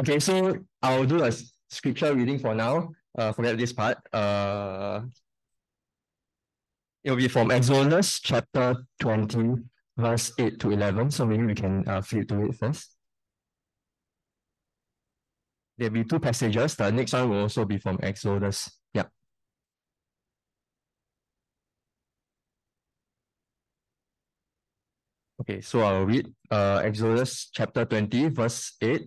Okay, so I'll do a scripture reading for now. Uh, forget this part. Uh, it'll be from Exodus chapter 20, verse 8 to 11. So maybe we can uh, flip to it first. There'll be two passages. The next one will also be from Exodus. Yeah. Okay, so I'll read uh, Exodus chapter 20, verse 8.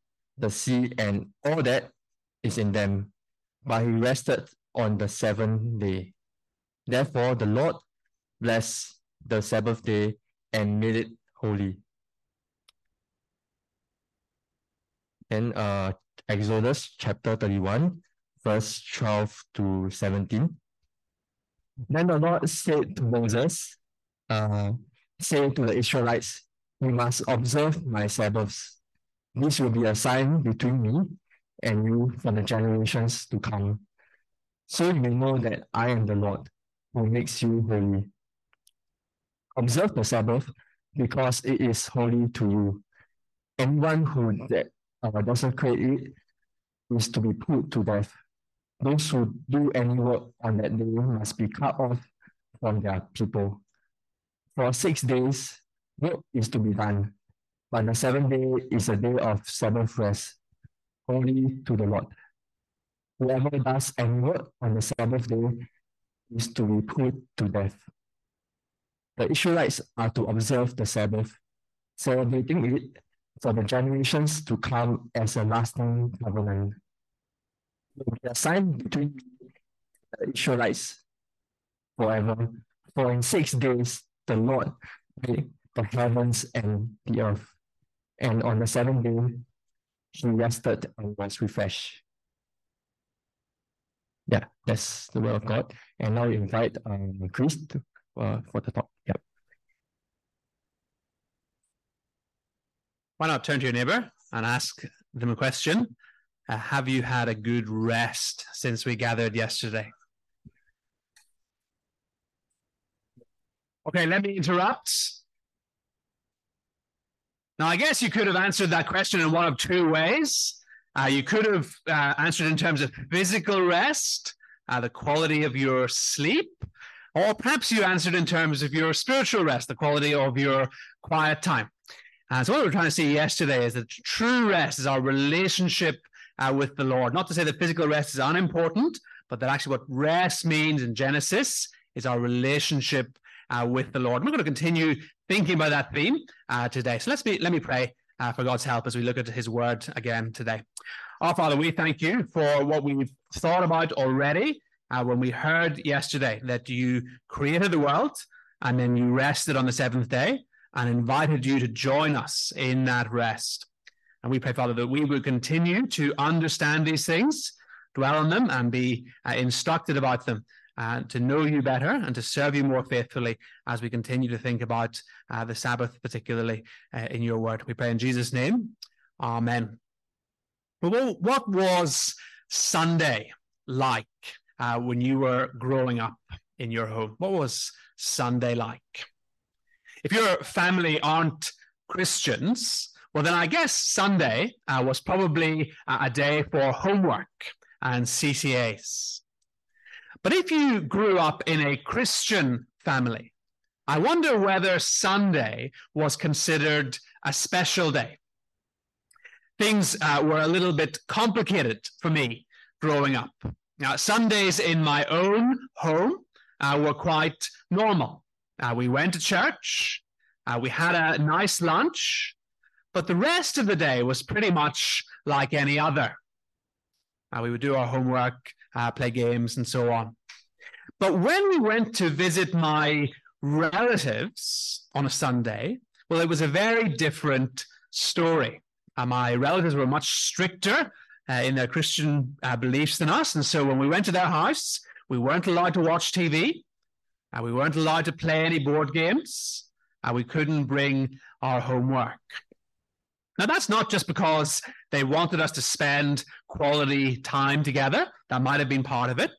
the sea, and all that is in them. But he rested on the seventh day. Therefore the Lord blessed the Sabbath day and made it holy. Then uh, Exodus chapter 31, verse 12 to 17. Then the Lord said to Moses, uh, say to the Israelites, You must observe my Sabbaths. This will be a sign between me and you for the generations to come. So you may know that I am the Lord who makes you holy. Observe the Sabbath because it is holy to you. Anyone who that, uh, desecrate it is to be put to death. Those who do any work on that day must be cut off from their people. For six days, work is to be done, but the seventh day is a day of Sabbath rest, holy to the Lord. Whoever does any work on the Sabbath day is to be put to death. The Israelites are to observe the Sabbath, celebrating it for the generations to come as a lasting covenant. Will be a sign between the Israelites forever. For in six days the Lord made the heavens and the earth. And on the seventh day, he rested and was refreshed. Yeah, that's the word of God. And now we invite um, Chris to, uh, for the talk. Yeah. Why not turn to your neighbor and ask them a question? Uh, have you had a good rest since we gathered yesterday? Okay, let me interrupt. Now, I guess you could have answered that question in one of two ways. Uh, you could have uh, answered in terms of physical rest, uh, the quality of your sleep, or perhaps you answered in terms of your spiritual rest, the quality of your quiet time. Uh, so, what we were trying to see yesterday is that true rest is our relationship uh, with the Lord. Not to say that physical rest is unimportant, but that actually what rest means in Genesis is our relationship uh, with the Lord. And We're going to continue thinking about that theme uh, today. So let's be, let me pray uh, for God's help as we look at His Word again today. Our Father, we thank you for what we've thought about already uh, when we heard yesterday that you created the world and then you rested on the seventh day and invited you to join us in that rest. And we pray, Father, that we would continue to understand these things, dwell on them, and be uh, instructed about them uh, to know you better and to serve you more faithfully as we continue to think about uh, the Sabbath, particularly uh, in your word. We pray in Jesus' name. Amen. Well, what was Sunday like uh, when you were growing up in your home? What was Sunday like? If your family aren't Christians, well, then I guess Sunday uh, was probably a day for homework and CCAs. But if you grew up in a Christian family, I wonder whether Sunday was considered a special day. Things uh, were a little bit complicated for me growing up. Now, Sundays in my own home uh, were quite normal. Uh, we went to church, uh, we had a nice lunch, but the rest of the day was pretty much like any other. Uh, we would do our homework, uh, play games, and so on. But when we went to visit my relatives on a Sunday, well, it was a very different story. Uh, my relatives were much stricter uh, in their Christian uh, beliefs than us. And so when we went to their house, we weren't allowed to watch TV. Uh, we weren't allowed to play any board games. Uh, we couldn't bring our homework. Now, that's not just because they wanted us to spend quality time together. That might have been part of it.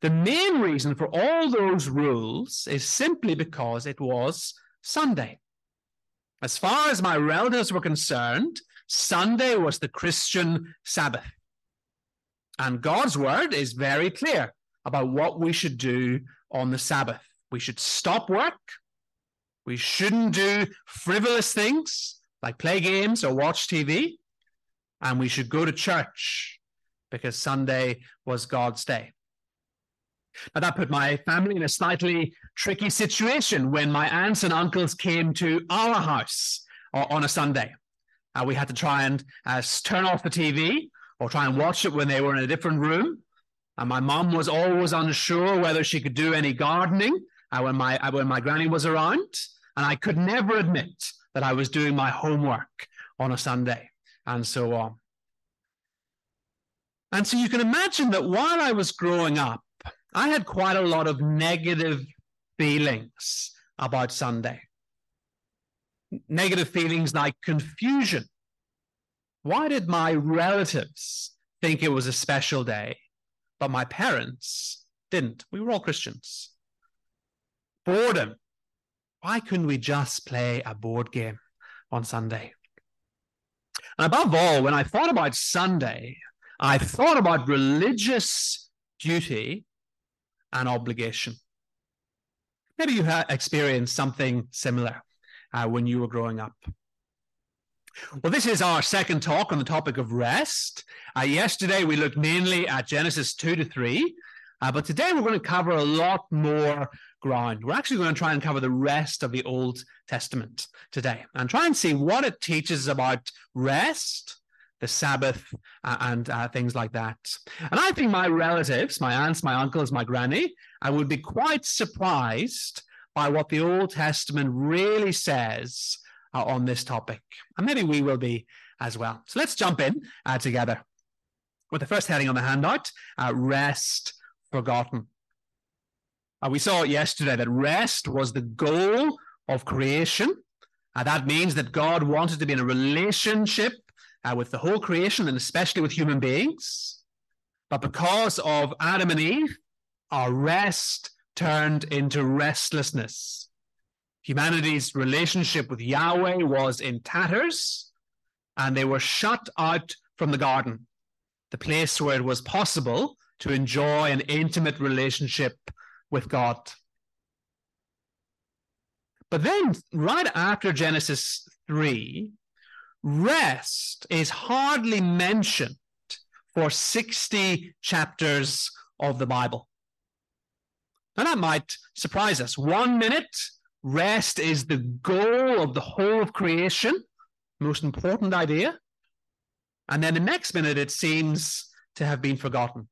The main reason for all those rules is simply because it was Sunday. As far as my relatives were concerned, Sunday was the Christian Sabbath. And God's word is very clear about what we should do on the Sabbath. We should stop work. We shouldn't do frivolous things like play games or watch TV. And we should go to church because Sunday was God's day. Now, that put my family in a slightly tricky situation when my aunts and uncles came to our house on a Sunday. Uh, we had to try and uh, turn off the TV or try and watch it when they were in a different room. And my mom was always unsure whether she could do any gardening uh, when my uh, when my granny was around, and I could never admit that I was doing my homework on a Sunday, and so on. And so you can imagine that while I was growing up, I had quite a lot of negative feelings about Sunday. Negative feelings like confusion. Why did my relatives think it was a special day, but my parents didn't? We were all Christians. Boredom. Why couldn't we just play a board game on Sunday? And above all, when I thought about Sunday, I thought about religious duty and obligation. Maybe you have experienced something similar uh, when you were growing up. Well, this is our second talk on the topic of rest. Uh, yesterday, we looked mainly at Genesis 2 to 3, uh, but today we're going to cover a lot more ground. We're actually going to try and cover the rest of the Old Testament today and try and see what it teaches about rest the Sabbath, uh, and uh, things like that. And I think my relatives, my aunts, my uncles, my granny, I would be quite surprised by what the Old Testament really says uh, on this topic. And maybe we will be as well. So let's jump in uh, together with the first heading on the handout uh, Rest Forgotten. Uh, we saw yesterday that rest was the goal of creation. that means that God wanted to be in a relationship uh, with the whole creation and especially with human beings. But because of Adam and Eve, our rest turned into restlessness. Humanity's relationship with Yahweh was in tatters, and they were shut out from the garden, the place where it was possible to enjoy an intimate relationship with God. But then, right after Genesis 3, rest is hardly mentioned for 60 chapters of the Bible. Now, that might surprise us. One minute, rest is the goal of the whole of creation, most important idea. And then the next minute, it seems to have been forgotten.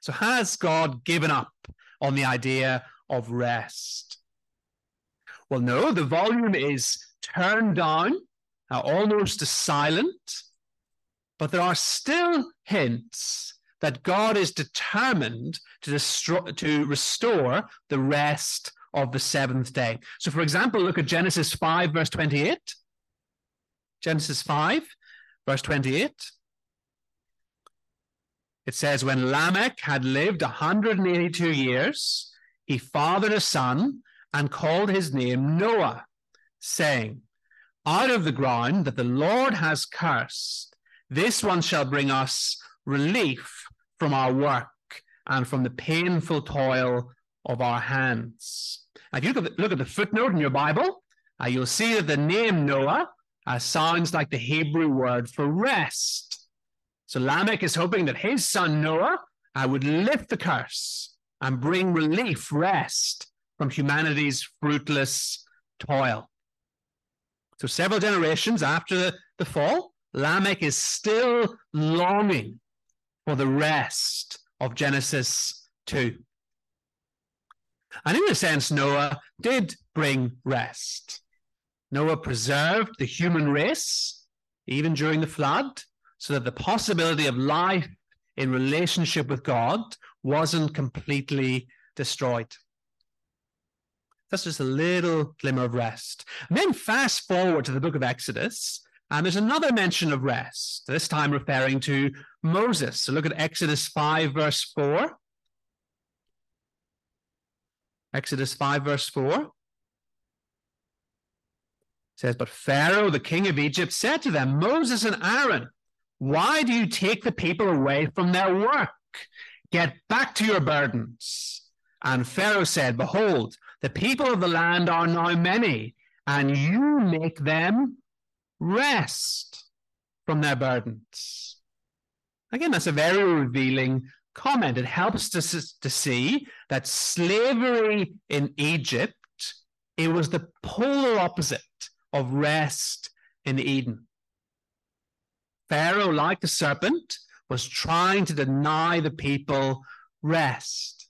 So, has God given up on the idea of rest? Well, no, the volume is turned down uh, almost silent, but there are still hints that God is determined to, destroy, to restore the rest of the seventh day. So, for example, look at Genesis 5, verse 28. Genesis 5, verse 28. It says, When Lamech had lived 182 years, he fathered a son and called his name Noah, saying, out of the ground that the Lord has cursed, this one shall bring us relief from our work and from the painful toil of our hands. If you look at the, look at the footnote in your Bible, uh, you'll see that the name Noah uh, sounds like the Hebrew word for rest. So Lamech is hoping that his son Noah uh, would lift the curse and bring relief, rest from humanity's fruitless toil. So several generations after the, the fall, Lamech is still longing for the rest of Genesis 2. And in a sense, Noah did bring rest. Noah preserved the human race even during the flood, so that the possibility of life in relationship with God wasn't completely destroyed. That's just a little glimmer of rest. And then fast forward to the book of Exodus, and there's another mention of rest, this time referring to Moses. So look at Exodus 5, verse 4. Exodus 5, verse 4 says, But Pharaoh, the king of Egypt, said to them, Moses and Aaron, why do you take the people away from their work? Get back to your burdens. And Pharaoh said, Behold, the people of the land are now many, and you make them rest from their burdens. Again, that's a very revealing comment. It helps us to, to see that slavery in Egypt, it was the polar opposite of rest in Eden. Pharaoh, like the serpent, was trying to deny the people rest.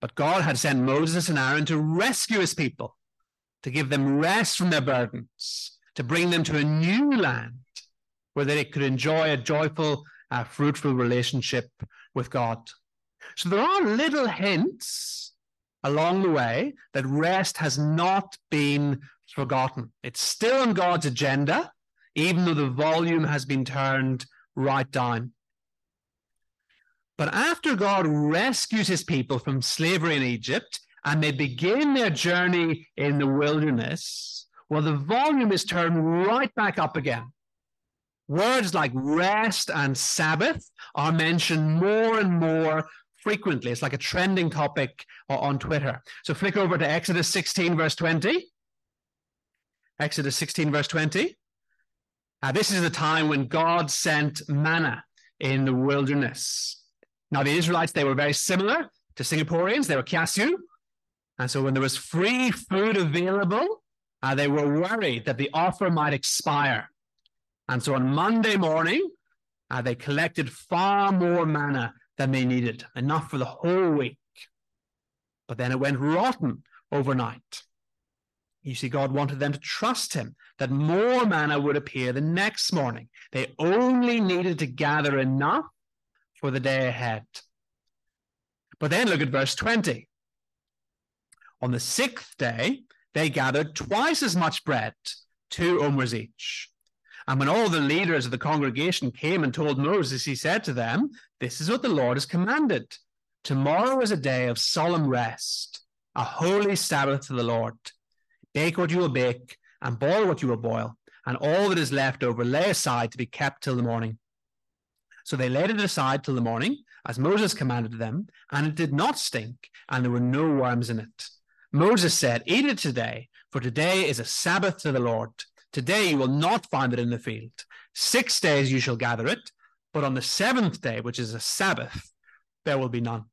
But God had sent Moses and Aaron to rescue his people, to give them rest from their burdens, to bring them to a new land where they could enjoy a joyful, uh, fruitful relationship with God. So there are little hints along the way that rest has not been forgotten. It's still on God's agenda, even though the volume has been turned right down. But after God rescues his people from slavery in Egypt and they begin their journey in the wilderness, well, the volume is turned right back up again. Words like rest and Sabbath are mentioned more and more frequently. It's like a trending topic on Twitter. So flick over to Exodus 16, verse 20. Exodus 16, verse 20. Uh, this is the time when God sent manna in the wilderness. Now, the Israelites, they were very similar to Singaporeans. They were kiasu. And so when there was free food available, uh, they were worried that the offer might expire. And so on Monday morning, uh, they collected far more manna than they needed, enough for the whole week. But then it went rotten overnight. You see, God wanted them to trust Him, that more manna would appear the next morning. They only needed to gather enough for the day ahead. But then look at verse 20. On the sixth day, they gathered twice as much bread, two omers each. And when all the leaders of the congregation came and told Moses, he said to them, This is what the Lord has commanded. Tomorrow is a day of solemn rest, a holy Sabbath to the Lord. Bake what you will bake, and boil what you will boil, and all that is left over lay aside to be kept till the morning. So they laid it aside till the morning, as Moses commanded them, and it did not stink, and there were no worms in it. Moses said, Eat it today, for today is a Sabbath to the Lord. Today you will not find it in the field. Six days you shall gather it, but on the seventh day, which is a Sabbath, there will be none.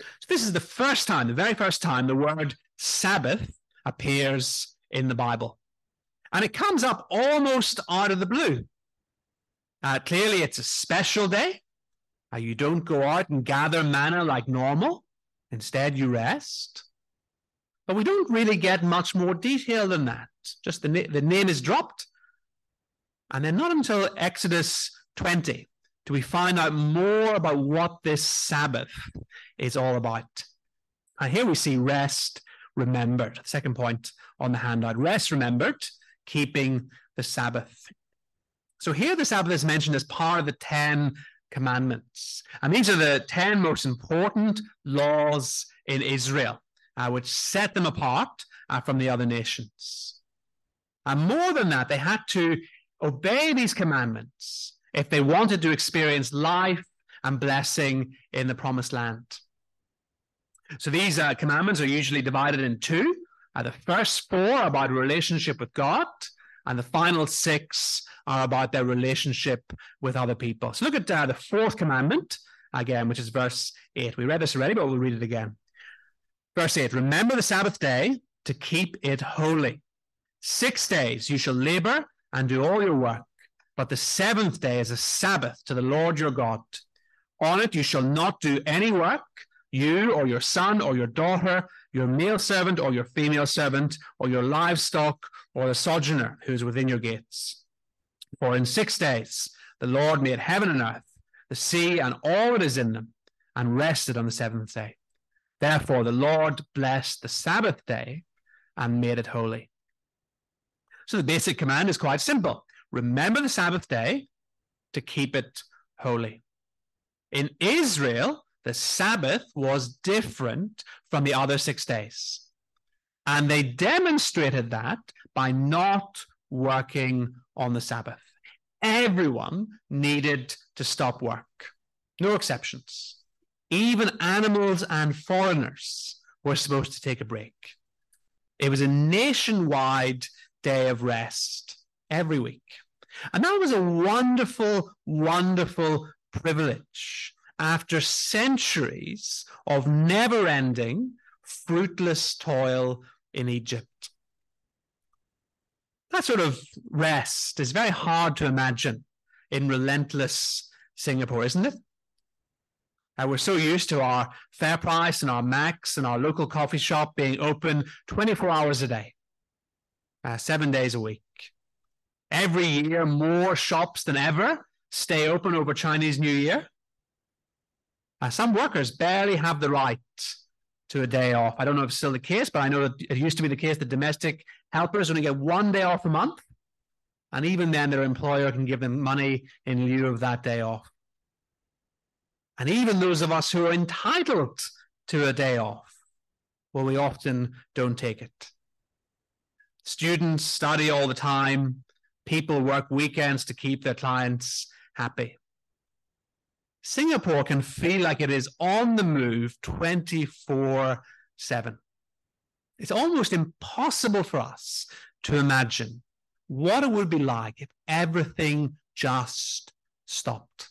So this is the first time, the very first time, the word Sabbath appears in the Bible. And it comes up almost out of the blue. Uh, clearly, it's a special day. Uh, you don't go out and gather manna like normal. Instead, you rest. But we don't really get much more detail than that. Just the, na- the name is dropped. And then, not until Exodus 20 do we find out more about what this Sabbath is all about. And here we see rest remembered. The Second point on the handout rest remembered, keeping the Sabbath. So here the Sabbath is mentioned as part of the Ten Commandments. And these are the 10 most important laws in Israel, uh, which set them apart uh, from the other nations. And more than that, they had to obey these commandments if they wanted to experience life and blessing in the promised land. So these uh, commandments are usually divided in two. Uh, the first four are about relationship with God, and the final six are about their relationship with other people. So look at uh, the fourth commandment again, which is verse 8. We read this already, but we'll read it again. Verse 8 Remember the Sabbath day to keep it holy. Six days you shall labor and do all your work, but the seventh day is a Sabbath to the Lord your God. On it you shall not do any work, you or your son or your daughter, your male servant or your female servant, or your livestock, or the sojourner who is within your gates. For in six days the Lord made heaven and earth, the sea and all that is in them, and rested on the seventh day. Therefore the Lord blessed the Sabbath day and made it holy. So the basic command is quite simple. Remember the Sabbath day to keep it holy. In Israel, the Sabbath was different from the other six days. And they demonstrated that by not working on the Sabbath. Everyone needed to stop work, no exceptions. Even animals and foreigners were supposed to take a break. It was a nationwide day of rest every week. And that was a wonderful, wonderful privilege after centuries of never ending, fruitless toil in Egypt. That sort of rest is very hard to imagine in relentless Singapore, isn't it? Uh, we're so used to our FairPrice and our Mac's and our local coffee shop being open 24 hours a day, uh, seven days a week. Every year, more shops than ever stay open over Chinese New Year. Uh, some workers barely have the right to a day off. I don't know if it's still the case, but I know that it used to be the case that domestic helpers only get one day off a month. And even then, their employer can give them money in lieu of that day off. And even those of us who are entitled to a day off, well, we often don't take it. Students study all the time. People work weekends to keep their clients happy. Singapore can feel like it is on the move 24 7. It's almost impossible for us to imagine what it would be like if everything just stopped.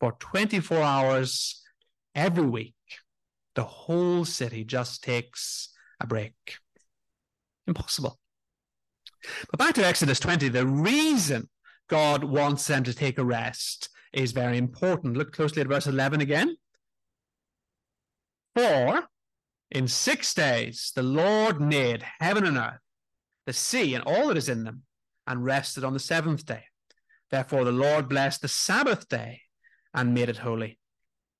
For 24 hours every week, the whole city just takes a break. Impossible. But back to Exodus 20, the reason God wants them to take a rest is very important. Look closely at verse 11 again. For in six days the Lord made heaven and earth, the sea and all that is in them, and rested on the seventh day. Therefore the Lord blessed the Sabbath day and made it holy.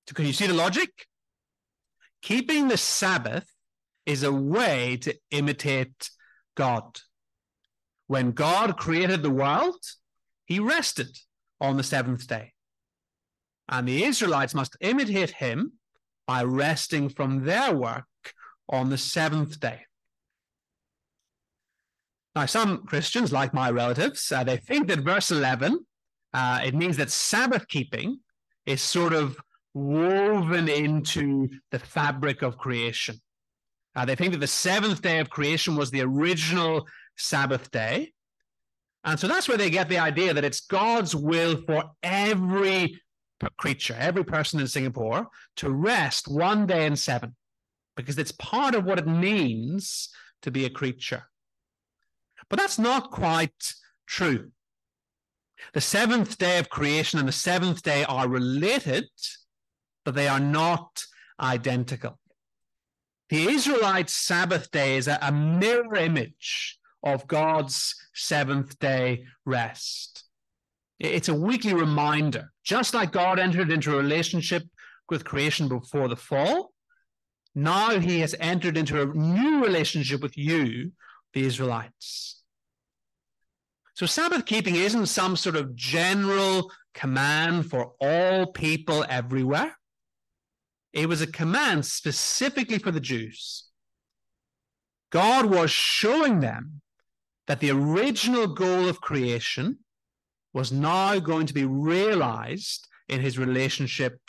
So can you see the logic? Keeping the Sabbath is a way to imitate God. When God created the world, he rested on the seventh day. And the Israelites must imitate him by resting from their work on the seventh day. Now, some Christians, like my relatives, uh, they think that verse 11, uh, it means that Sabbath keeping is sort of woven into the fabric of creation. Uh, they think that the seventh day of creation was the original Sabbath day. And so that's where they get the idea that it's God's will for every creature, every person in Singapore, to rest one day in seven, because it's part of what it means to be a creature. But that's not quite true. The seventh day of creation and the seventh day are related, but they are not identical. The Israelite Sabbath day is a, mirror image of God's seventh day rest. It's a weekly reminder, just like God entered into a relationship with creation before the fall. Now he has entered into a new relationship with you, the Israelites. So Sabbath keeping isn't some sort of general command for all people everywhere. It was a command specifically for the Jews. God was showing them that the original goal of creation was now going to be realized in his relationship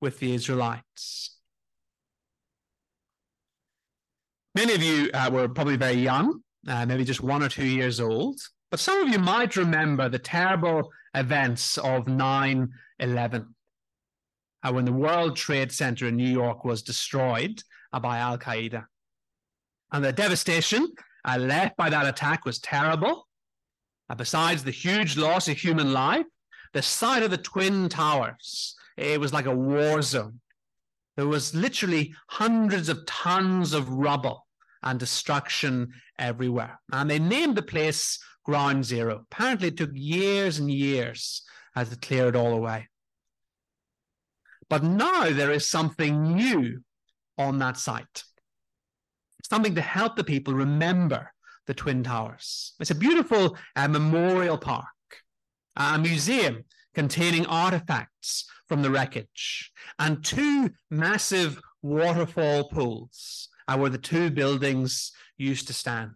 with the Israelites. Many of you uh, were probably very young, uh, maybe just one or two years old, but some of you might remember the terrible events of 9 11, uh, when the World Trade Center in New York was destroyed uh, by Al Qaeda. And the devastation uh, left by that attack was terrible. Besides the huge loss of human life, the site of the Twin Towers, it was like a war zone. There was literally hundreds of tons of rubble and destruction everywhere. And they named the place Ground Zero. Apparently, it took years and years as to clear it all away. But now there is something new on that site, something to help the people remember the Twin Towers. It's a beautiful uh, memorial park, a museum containing artifacts from the wreckage, and two massive waterfall pools uh, where the two buildings used to stand.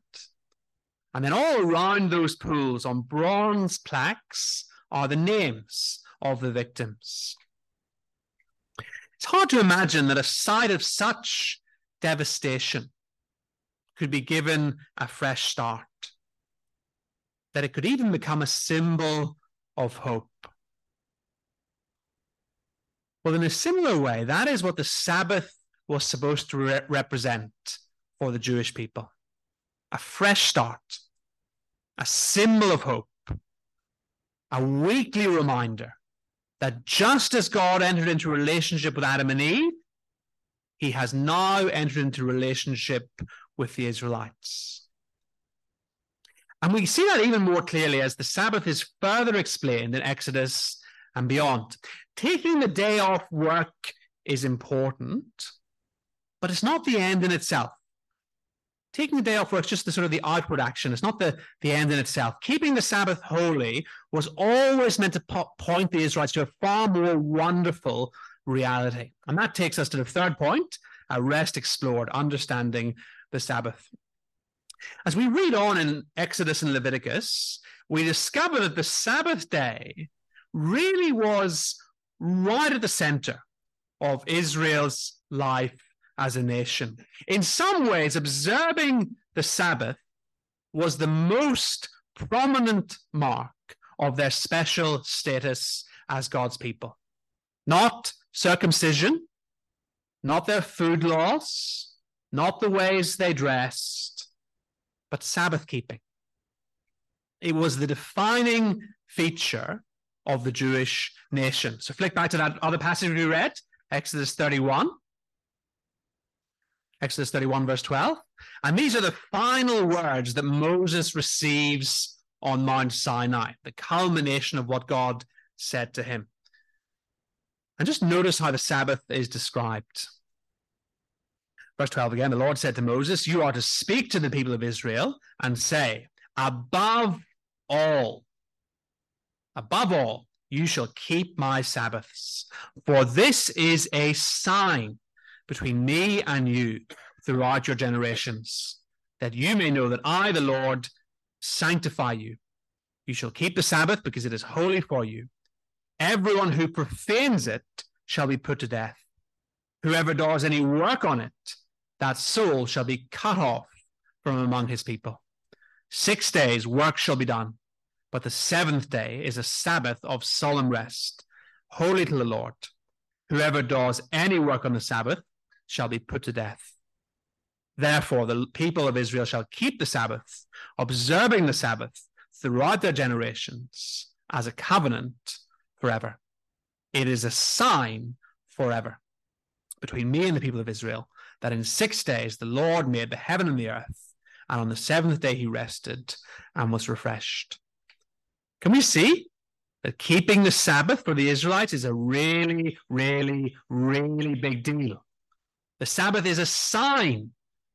And then all around those pools on bronze plaques are the names of the victims. It's hard to imagine that a site of such devastation could be given a fresh start, that it could even become a symbol of hope. Well, in a similar way, that is what the Sabbath was supposed to re- represent for the Jewish people a fresh start, a symbol of hope, a weekly reminder that just as God entered into relationship with Adam and Eve, he has now entered into relationship with the Israelites. And we see that even more clearly as the Sabbath is further explained in Exodus and beyond. Taking the day off work is important, but it's not the end in itself. Taking the day off work is just the sort of the outward action. It's not the, the end in itself. Keeping the Sabbath holy was always meant to po- point the Israelites to a far more wonderful reality. And that takes us to the third point, a rest explored, understanding the Sabbath. As we read on in Exodus and Leviticus, we discover that the Sabbath day really was right at the center of Israel's life as a nation. In some ways, observing the Sabbath was the most prominent mark of their special status as God's people. Not circumcision, not their food laws, not the ways they dressed, but Sabbath keeping. It was the defining feature of the Jewish nation. So flick back to that other passage we read, Exodus 31. Exodus 31, verse 12. And these are the final words that Moses receives on Mount Sinai, the culmination of what God said to him. And just notice how the Sabbath is described. Verse 12 again, the Lord said to Moses, You are to speak to the people of Israel and say, Above all, above all, you shall keep my Sabbaths, for this is a sign between me and you throughout your generations, that you may know that I, the Lord, sanctify you. You shall keep the Sabbath because it is holy for you. Everyone who profanes it shall be put to death. Whoever does any work on it, that soul shall be cut off from among his people. Six days work shall be done, but the seventh day is a Sabbath of solemn rest, holy to the Lord. Whoever does any work on the Sabbath shall be put to death. Therefore, the people of Israel shall keep the Sabbath, observing the Sabbath throughout their generations as a covenant forever. It is a sign forever between me and the people of Israel that in six days the Lord made the heaven and the earth, and on the seventh day he rested and was refreshed. Can we see that keeping the Sabbath for the Israelites is a really, really, really big deal? The Sabbath is a sign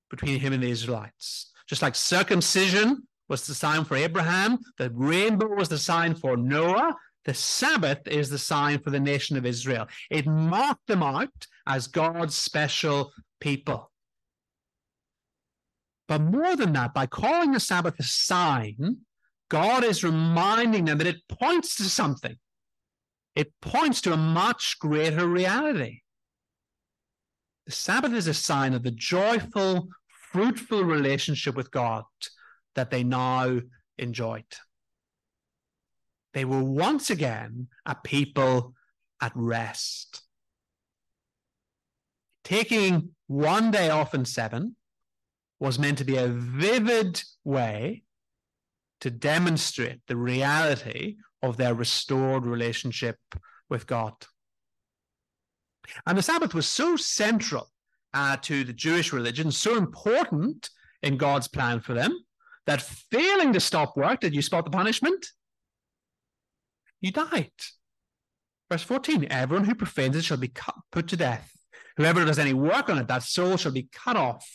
between him and the Israelites. Just like circumcision was the sign for Abraham, the rainbow was the sign for Noah, the Sabbath is the sign for the nation of Israel. It marked them out as God's special people. But more than that, by calling the Sabbath a sign, God is reminding them that it points to something. It points to a much greater reality. The Sabbath is a sign of the joyful, fruitful relationship with God that they now enjoyed. They were once again a people at rest. Taking one day off in seven was meant to be a vivid way to demonstrate the reality of their restored relationship with God. And the Sabbath was so central uh, to the Jewish religion, so important in God's plan for them, that failing to stop work, did you spot the punishment? You died. Verse 14 Everyone who profanes it shall be cut, put to death. Whoever does any work on it, that soul shall be cut off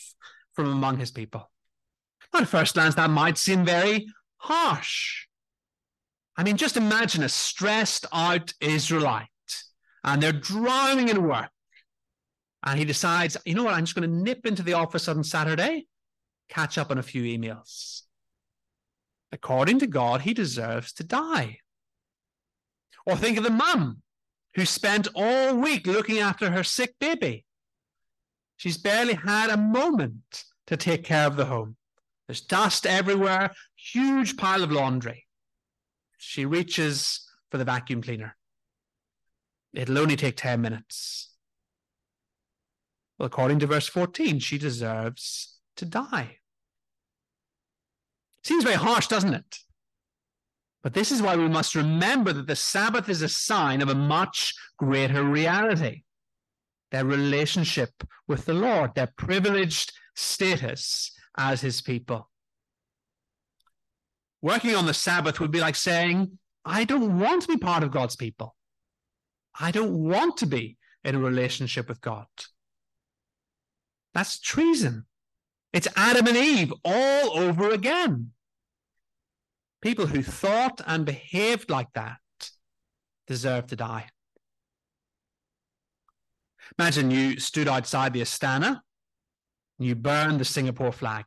from among his people. At first glance, that might seem very harsh. I mean, just imagine a stressed out Israelite and they're drowning in work. And he decides, you know what, I'm just going to nip into the office on Saturday, catch up on a few emails. According to God, he deserves to die. Or think of the mum who spent all week looking after her sick baby. She's barely had a moment to take care of the home. There's dust everywhere, huge pile of laundry. She reaches for the vacuum cleaner. It'll only take 10 minutes. Well, according to verse 14, she deserves to die. Seems very harsh, doesn't it? But this is why we must remember that the Sabbath is a sign of a much greater reality their relationship with the Lord, their privileged status as his people. Working on the Sabbath would be like saying, I don't want to be part of God's people. I don't want to be in a relationship with God. That's treason. It's Adam and Eve all over again. People who thought and behaved like that deserve to die. Imagine you stood outside the Istana and you burned the Singapore flag.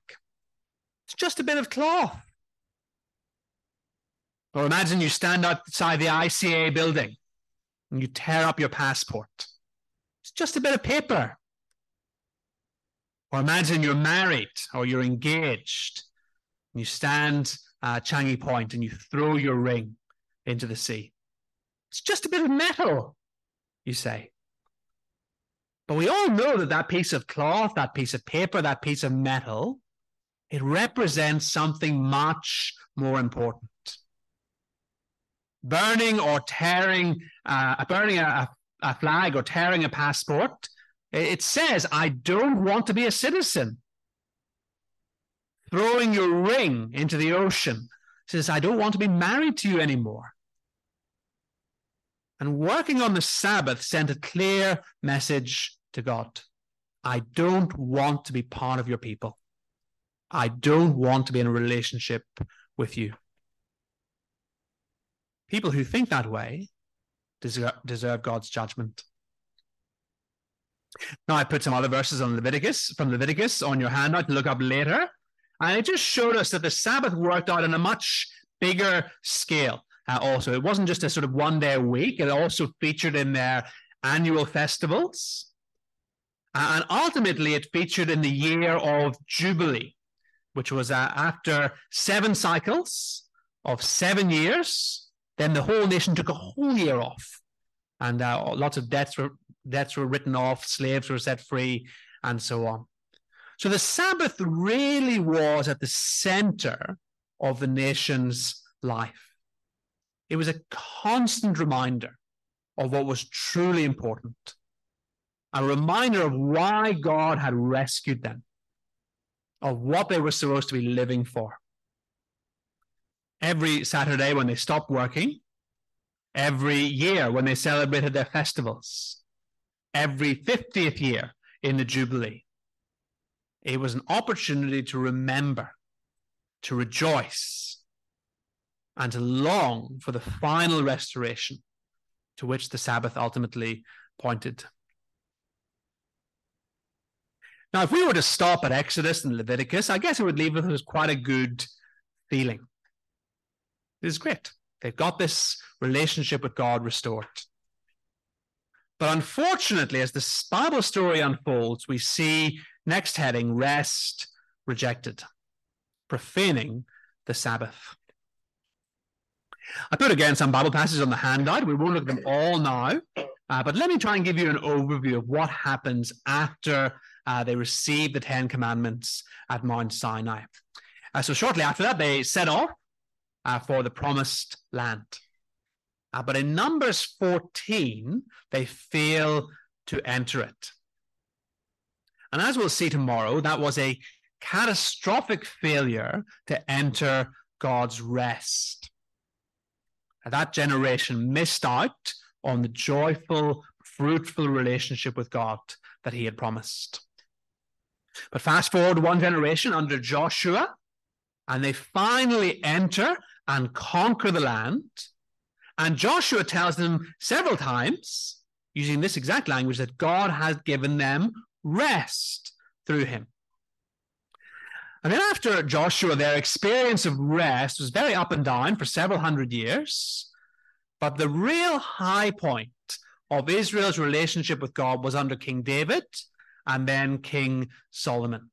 It's just a bit of cloth. Or imagine you stand outside the ICA building and you tear up your passport. It's just a bit of paper. Or imagine you're married or you're engaged. And you stand uh, Changi Point and you throw your ring into the sea. It's just a bit of metal, you say. But we all know that that piece of cloth, that piece of paper, that piece of metal, it represents something much more important. Burning or tearing, uh, burning a, a flag or tearing a passport it says, I don't want to be a citizen. Throwing your ring into the ocean says, I don't want to be married to you anymore. And working on the Sabbath sent a clear message to God I don't want to be part of your people. I don't want to be in a relationship with you. People who think that way deserve, deserve God's judgment. Now I put some other verses on Leviticus from Leviticus on your handout to look up later. And it just showed us that the Sabbath worked out on a much bigger scale. Uh, also, it wasn't just a sort of one day a week, it also featured in their annual festivals. And ultimately, it featured in the year of Jubilee, which was uh, after seven cycles of seven years. Then the whole nation took a whole year off. And uh, lots of debts were debts were written off, slaves were set free, and so on. So the Sabbath really was at the center of the nation's life. It was a constant reminder of what was truly important, a reminder of why God had rescued them, of what they were supposed to be living for. Every Saturday when they stopped working, every year when they celebrated their festivals, every 50th year in the Jubilee. It was an opportunity to remember, to rejoice, and to long for the final restoration to which the Sabbath ultimately pointed. Now, if we were to stop at Exodus and Leviticus, I guess it would leave us with quite a good feeling. It is great. They've got this relationship with God restored. But unfortunately, as the Bible story unfolds, we see next heading rest rejected, profaning the Sabbath. I put again some Bible passages on the handout. We won't look at them all now, uh, but let me try and give you an overview of what happens after uh, they receive the Ten Commandments at Mount Sinai. Uh, so, shortly after that, they set off uh, for the promised land. Uh, but in Numbers 14, they fail to enter it. And as we'll see tomorrow, that was a catastrophic failure to enter God's rest. That generation missed out on the joyful, fruitful relationship with God that he had promised. But fast forward one generation under Joshua, and they finally enter and conquer the land. And Joshua tells them several times, using this exact language, that God has given them rest through him. And then after Joshua, their experience of rest was very up and down for several hundred years. But the real high point of Israel's relationship with God was under King David and then King Solomon.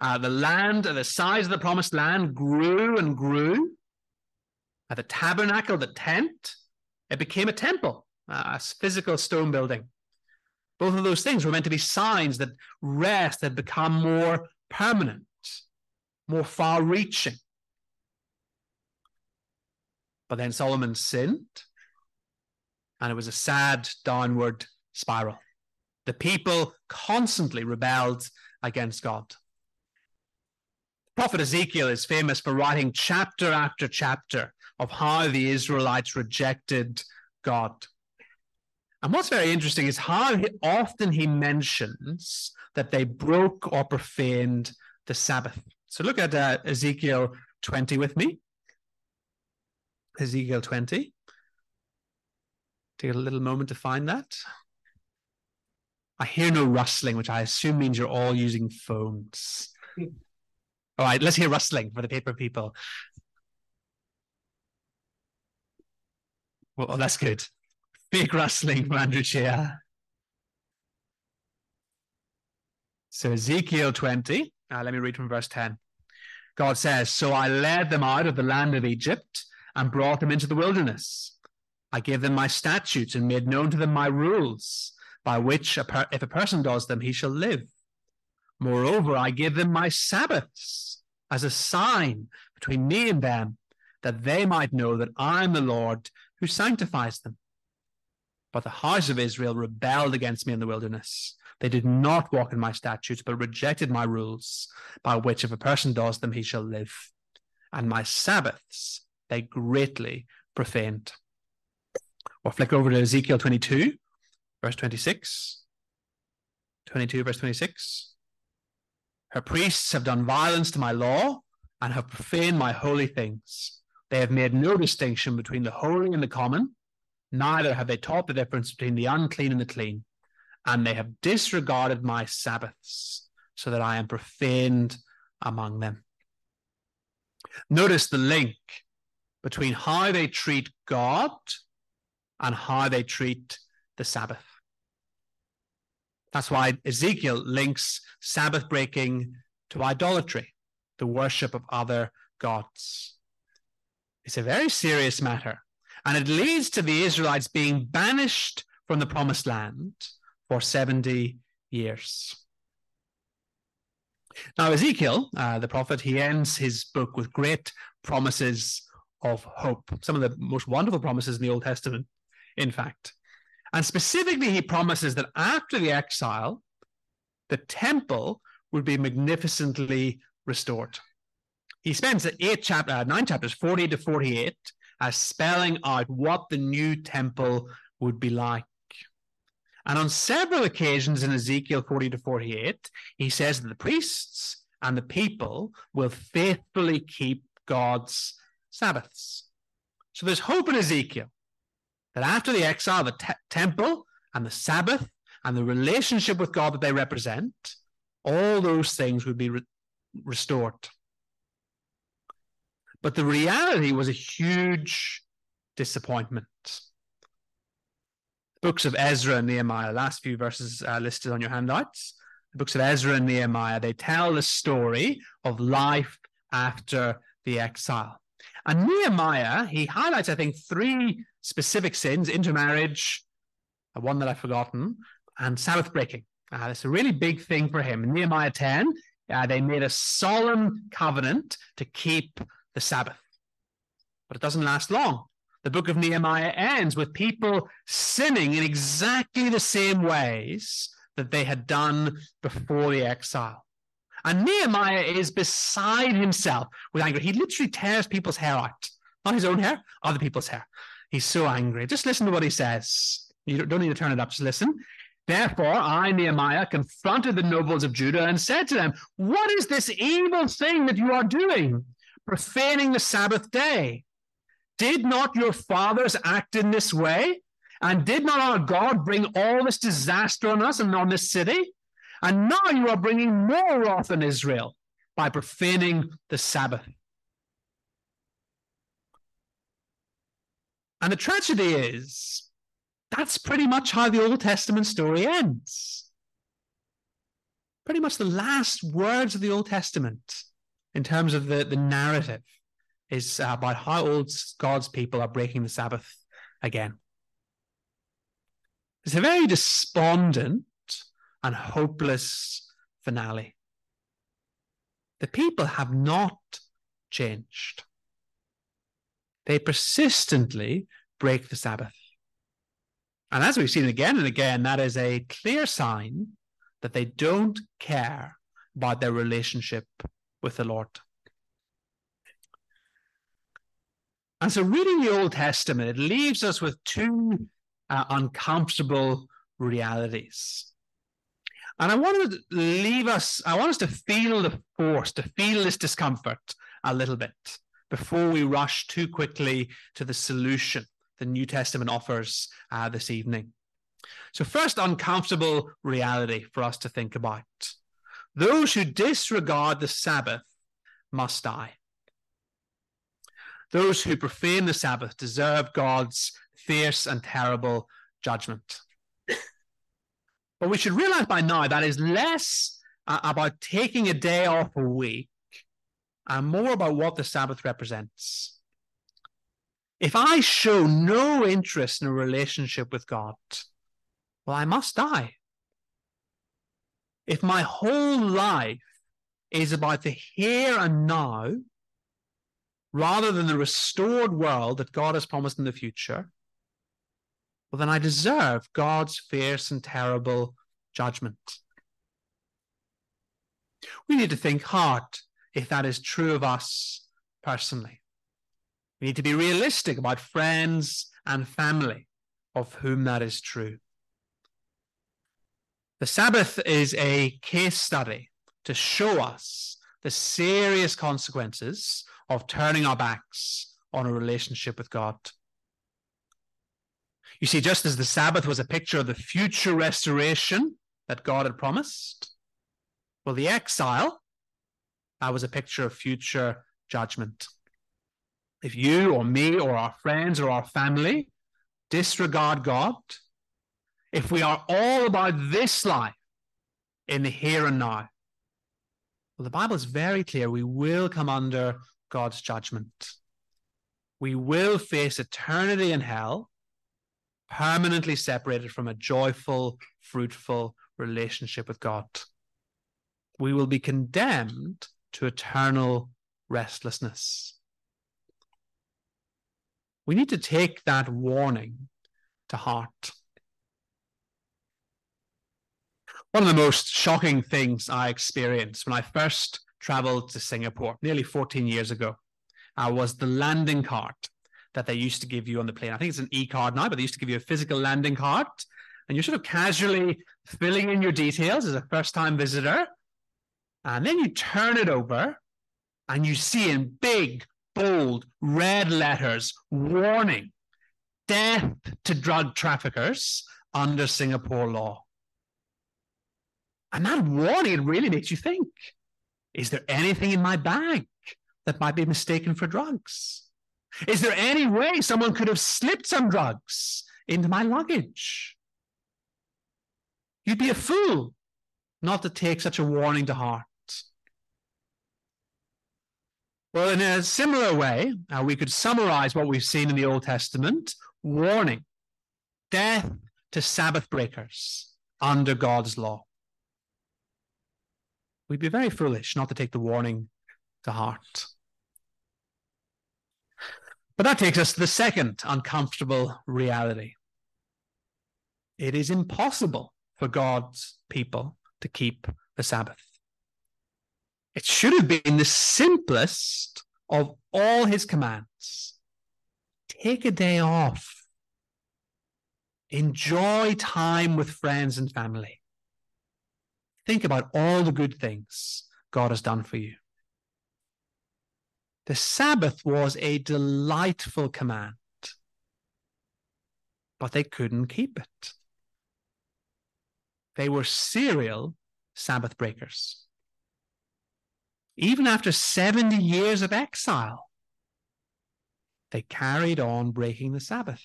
Uh, the land, the size of the promised land grew and grew. The tabernacle, the tent, it became a temple, a physical stone building. Both of those things were meant to be signs that rest had become more permanent, more far reaching. But then Solomon sinned, and it was a sad downward spiral. The people constantly rebelled against God. Prophet Ezekiel is famous for writing chapter after chapter of how the Israelites rejected God. And what's very interesting is how he, often he mentions that they broke or profaned the Sabbath. So look at uh, Ezekiel 20 with me. Ezekiel 20. Take a little moment to find that. I hear no rustling, which I assume means you're all using phones. All right, let's hear rustling for the paper people. Well, that's good. Big rustling from Andrew Shea. So Ezekiel 20, uh, let me read from verse 10. God says, So I led them out of the land of Egypt and brought them into the wilderness. I gave them my statutes and made known to them my rules by which, a if a person does them, he shall live. Moreover, I gave them my Sabbaths as a sign between me and them, that they might know that I am the Lord who sanctifies them. But the house of Israel rebelled against me in the wilderness. They did not walk in my statutes, but rejected my rules, by which if a person does them, he shall live. And my Sabbaths they greatly profaned. Or flick over to Ezekiel 22, verse 26. 22, verse 26. Her priests have done violence to my law and have profaned my holy things. They have made no distinction between the holy and the common, neither have they taught the difference between the unclean and the clean. And they have disregarded my Sabbaths, so that I am profaned among them. Notice the link between how they treat God and how they treat the Sabbath. That's why Ezekiel links Sabbath breaking to idolatry, the worship of other gods. It's a very serious matter, and it leads to the Israelites being banished from the promised land for 70 years. Now, Ezekiel, uh, the prophet, he ends his book with great promises of hope, some of the most wonderful promises in the Old Testament, in fact. And specifically, he promises that after the exile, the temple would be magnificently restored. He spends eight chapter, uh, nine chapters, 40 to 48, uh, spelling out what the new temple would be like. And on several occasions in Ezekiel 40 to 48, he says that the priests and the people will faithfully keep God's Sabbaths. So there's hope in Ezekiel that after the exile, the te- temple and the Sabbath and the relationship with God that they represent, all those things would be re- restored. But the reality was a huge disappointment. The books of Ezra and Nehemiah, last few verses uh, listed on your handouts. The books of Ezra and Nehemiah, they tell the story of life after the exile. And Nehemiah, he highlights, I think, three specific sins intermarriage, uh, one that I've forgotten, and Sabbath breaking. Uh, that's a really big thing for him. In Nehemiah 10, uh, they made a solemn covenant to keep the Sabbath. But it doesn't last long. The book of Nehemiah ends with people sinning in exactly the same ways that they had done before the exile. And Nehemiah is beside himself with anger. He literally tears people's hair out. Not his own hair, other people's hair. He's so angry. Just listen to what he says. You don't need to turn it up, just listen. Therefore, I, Nehemiah, confronted the nobles of Judah and said to them, What is this evil thing that you are doing, profaning the Sabbath day? Did not your fathers act in this way? And did not our God bring all this disaster on us and on this city? And now you are bringing more wrath on Israel by profaning the Sabbath. And the tragedy is that's pretty much how the Old Testament story ends. Pretty much the last words of the Old Testament in terms of the, the narrative is about how old God's people are breaking the Sabbath again. It's a very despondent and hopeless finale. The people have not changed. They persistently break the Sabbath. And as we've seen again and again, that is a clear sign that they don't care about their relationship with the Lord. And so, reading the Old Testament, it leaves us with two uh, uncomfortable realities. And I want to leave us, I want us to feel the force, to feel this discomfort a little bit before we rush too quickly to the solution the New Testament offers uh, this evening. So, first, uncomfortable reality for us to think about. Those who disregard the Sabbath must die. Those who profane the Sabbath deserve God's fierce and terrible judgment. But we should realize by now that is less uh, about taking a day off a week and more about what the Sabbath represents. If I show no interest in a relationship with God, well, I must die. If my whole life is about the here and now, rather than the restored world that God has promised in the future, well, then I deserve God's fierce and terrible judgment. We need to think hard if that is true of us personally. We need to be realistic about friends and family of whom that is true. The Sabbath is a case study to show us the serious consequences of turning our backs on a relationship with God. You see, just as the Sabbath was a picture of the future restoration that God had promised, well, the exile that was a picture of future judgment. If you or me or our friends or our family disregard God, if we are all about this life in the here and now, well, the Bible is very clear we will come under God's judgment. We will face eternity in hell permanently separated from a joyful, fruitful relationship with God. We will be condemned to eternal restlessness. We need to take that warning to heart. One of the most shocking things I experienced when I first traveled to Singapore nearly 14 years ago uh, was the landing card that they used to give you on the plane. I think it's an e card now, but they used to give you a physical landing card. And you're sort of casually filling in your details as a first time visitor. And then you turn it over and you see in big, bold, red letters warning death to drug traffickers under Singapore law. And that warning really makes you think is there anything in my bag that might be mistaken for drugs? Is there any way someone could have slipped some drugs into my luggage? You'd be a fool not to take such a warning to heart. Well, in a similar way, uh, we could summarize what we've seen in the Old Testament warning, death to Sabbath breakers under God's law. We'd be very foolish not to take the warning to heart. But that takes us to the second uncomfortable reality. It is impossible for God's people to keep the Sabbath. It should have been the simplest of all his commands. Take a day off. Enjoy time with friends and family. Think about all the good things God has done for you. The Sabbath was a delightful command, but they couldn't keep it. They were serial Sabbath breakers. Even after 70 years of exile, they carried on breaking the Sabbath.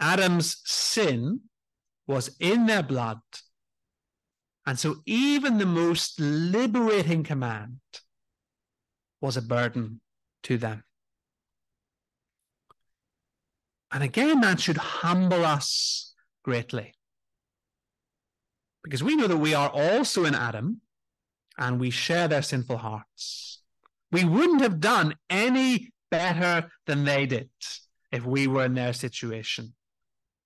Adam's sin was in their blood. And so even the most liberating command was a burden to them. And again, that should humble us greatly. Because we know that we are also in Adam and we share their sinful hearts. We wouldn't have done any better than they did if we were in their situation.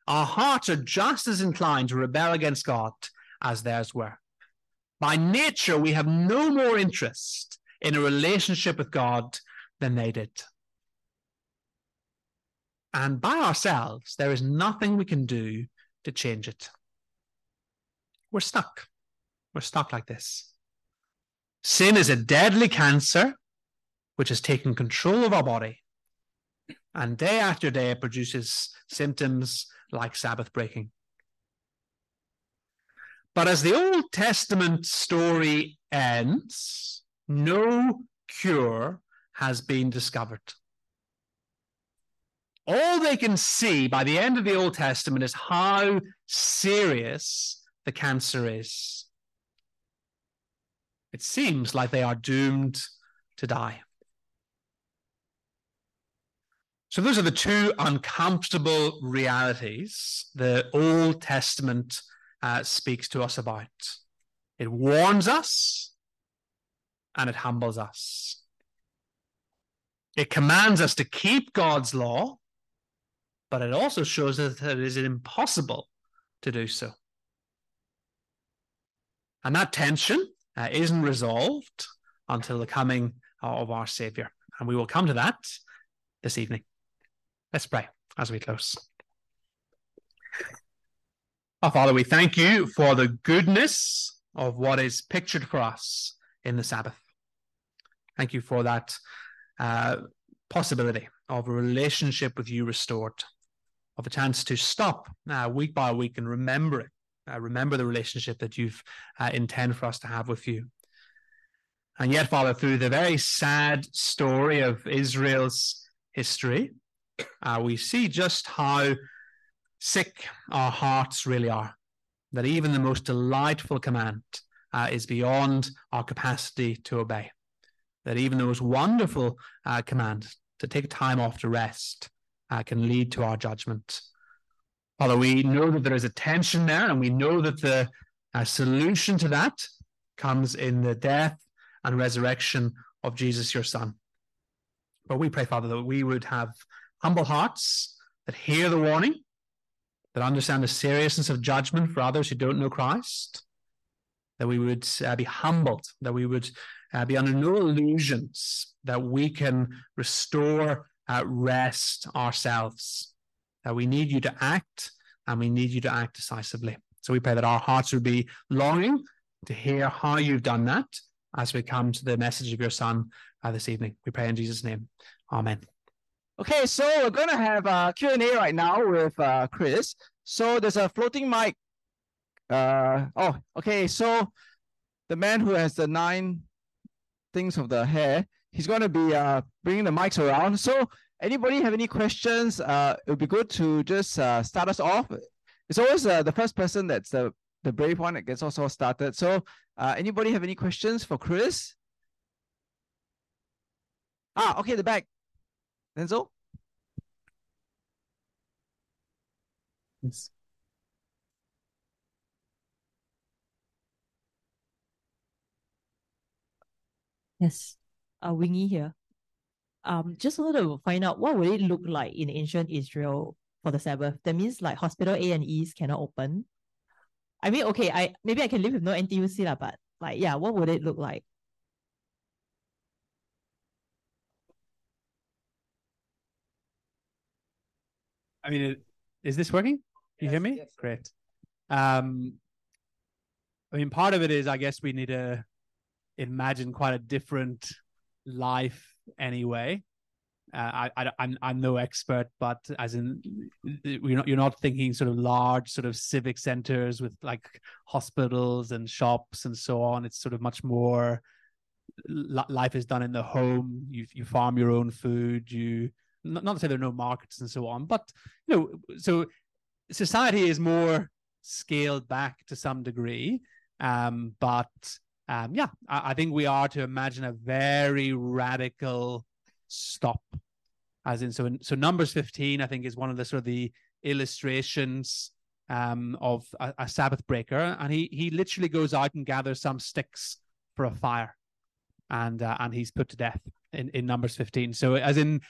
Our hearts are just as inclined to rebel against God as theirs were. By nature, we have no more interest in a relationship with God than they did. And by ourselves, there is nothing we can do to change it. We're stuck. We're stuck like this. Sin is a deadly cancer which has taken control of our body. And day after day, it produces symptoms like Sabbath breaking. But as the Old Testament story ends, no cure has been discovered. All they can see by the end of the Old Testament is how serious the cancer is. It seems like they are doomed to die. So, those are the two uncomfortable realities the Old Testament uh, speaks to us about. It warns us and it humbles us. It commands us to keep God's law, but it also shows us that it is impossible to do so. And that tension uh, isn't resolved until the coming of our Savior. And we will come to that this evening. Let's pray as we close. Our Father, we thank you for the goodness of what is pictured for us in the Sabbath. Thank you for that uh, possibility of a relationship with you restored, of a chance to stop uh, week by week and remember it, uh, remember the relationship that you've uh, intend for us to have with you. And yet, Father, through the very sad story of Israel's history, uh, we see just how sick our hearts really are. That even the most delightful command uh, is beyond our capacity to obey. That even the most wonderful uh, command to take time off to rest uh, can lead to our judgment. Father, we know that there is a tension there, and we know that the uh, solution to that comes in the death and resurrection of Jesus, your Son. But we pray, Father, that we would have humble hearts that hear the warning, that understand the seriousness of judgment for others who don't know Christ, that we would uh, be humbled, that we would uh, be under no illusions that we can restore at rest ourselves, that we need you to act and we need you to act decisively. So we pray that our hearts would be longing to hear how you've done that as we come to the message of your Son uh, this evening. We pray in Jesus' name. Amen. Okay, so we're gonna have a Q&A right now with uh, Chris. So there's a floating mic. Uh, oh, okay, so the man who has the nine things of the hair, he's gonna be uh, bringing the mics around. So anybody have any questions? Uh, it would be good to just uh, start us off. It's always uh, the first person that's the, the brave one that gets us all started. So uh, anybody have any questions for Chris? Ah, okay, the back. Denzel? Yes. Yes, uh, Wingy here. Um, just wanted to find out what would it look like in ancient Israel for the Sabbath. That means like hospital A and E's cannot open. I mean, okay, I maybe I can live with no NTUC lah, but Like, yeah, what would it look like? I mean, it, is this working? You hear me? Yes, Great. Um, I mean, part of it is, I guess, we need to imagine quite a different life anyway. Uh, I, I, I'm, I'm no expert, but as in, you're not, you're not thinking sort of large sort of civic centers with like hospitals and shops and so on. It's sort of much more life is done in the home. You, you farm your own food. You, not, not to say there are no markets and so on, but you know, so society is more scaled back to some degree. Um, but um, yeah, I, I think we are to imagine a very radical stop as in so in, so numbers 15 i think is one of the sort of the illustrations um, of a, a, sabbath breaker and he he literally goes out and gathers some sticks for a fire and uh, and he's put to death in in numbers 15 so as in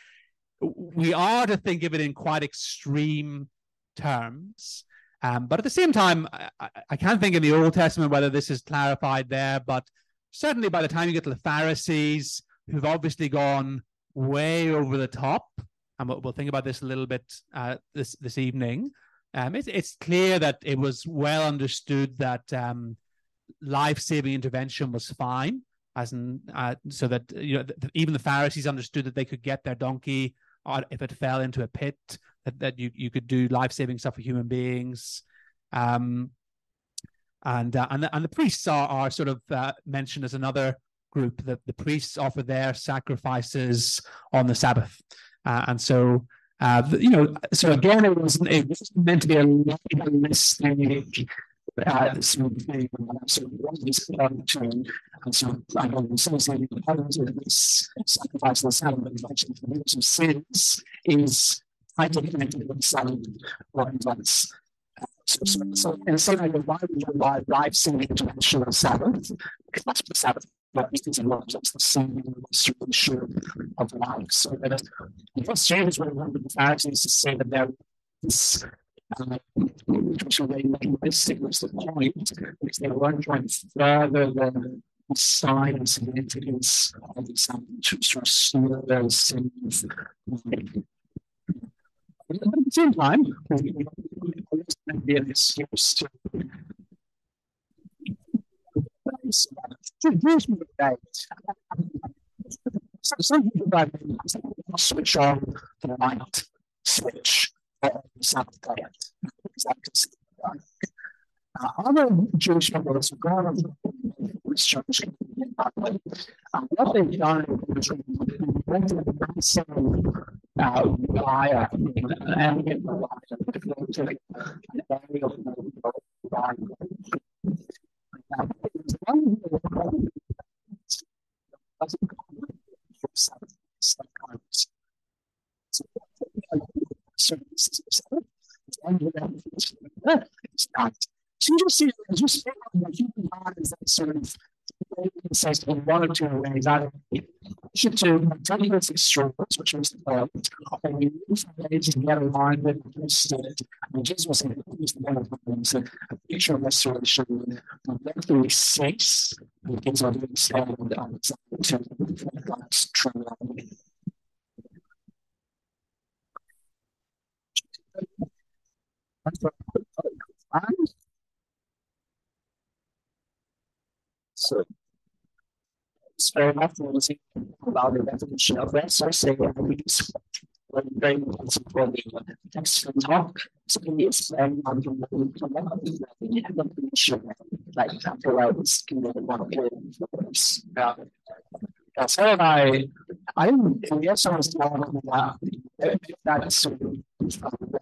we are to think of it in quite extreme terms um, but at the same time I, I can't think in the old testament whether this is clarified there but certainly by the time you get to the pharisees who've obviously gone way over the top, and we'll, we'll think about this a little bit uh, this this evening. Um, it's it's clear that it was well understood that um, life saving intervention was fine, as in uh, so that you know even the Pharisees understood that they could get their donkey if it fell into a pit, that, that you you could do life saving stuff for human beings. Um, and uh, and the, and the priests are, are sort of uh, mentioned as another group that the priests offer their sacrifices on the Sabbath. Uh, and so, uh, you know, so again, it was it was meant to be a legalistic uh, sort of. So going to, and so I know associated the others with this sacrifice of the actually for the of sins is tightly connected with the Sabbath or place. So, so, so in the same way, why you rely live singing ensure Sabbath? Because that's the Sabbath but these involves us the same sure of life. So that the first James were one of the Pharisees to say that there is uh, which was really legalistic was the point, because they weren't trying further the sign and significance of the something to restore those sins. At the same time, we an excuse to So some people like switch on the light switch the Sabbath diet. Uh, other Jewish members on this church. Uh, what they've done is rented a massive uh, wire the wire to the area of the so you just see, just the human is that sort of says in one or two ways. Either should do technical extremes, which was the point, and we use ways to get aligned with the. And Jesus was saying, the one of them, so a picture of restoration, eventually cease, and gives our understanding on to God's true. So it's very often using about the definition of resource abilities when very important for the text and talk. So can you explain how you have definition like was given one of uh, so I I yes I was talking about that is sort of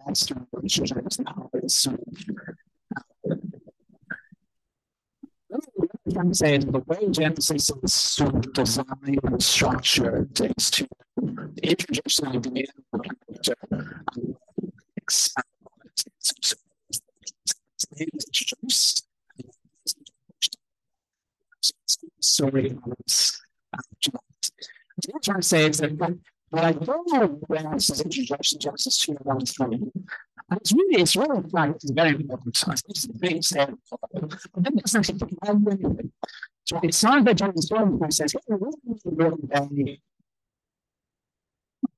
that's relationships now is I'm saying the way Genesis is sort of designed and structured is to introduce an idea to expand introduced story what I'm trying to say is that what I don't know when this is introduction to Genesis 2 1 3 it's really, it's really like it's very important. So it's a big step. But then there's actually one way. So it sounds like John Stone who says, "Hey, what is the real day?"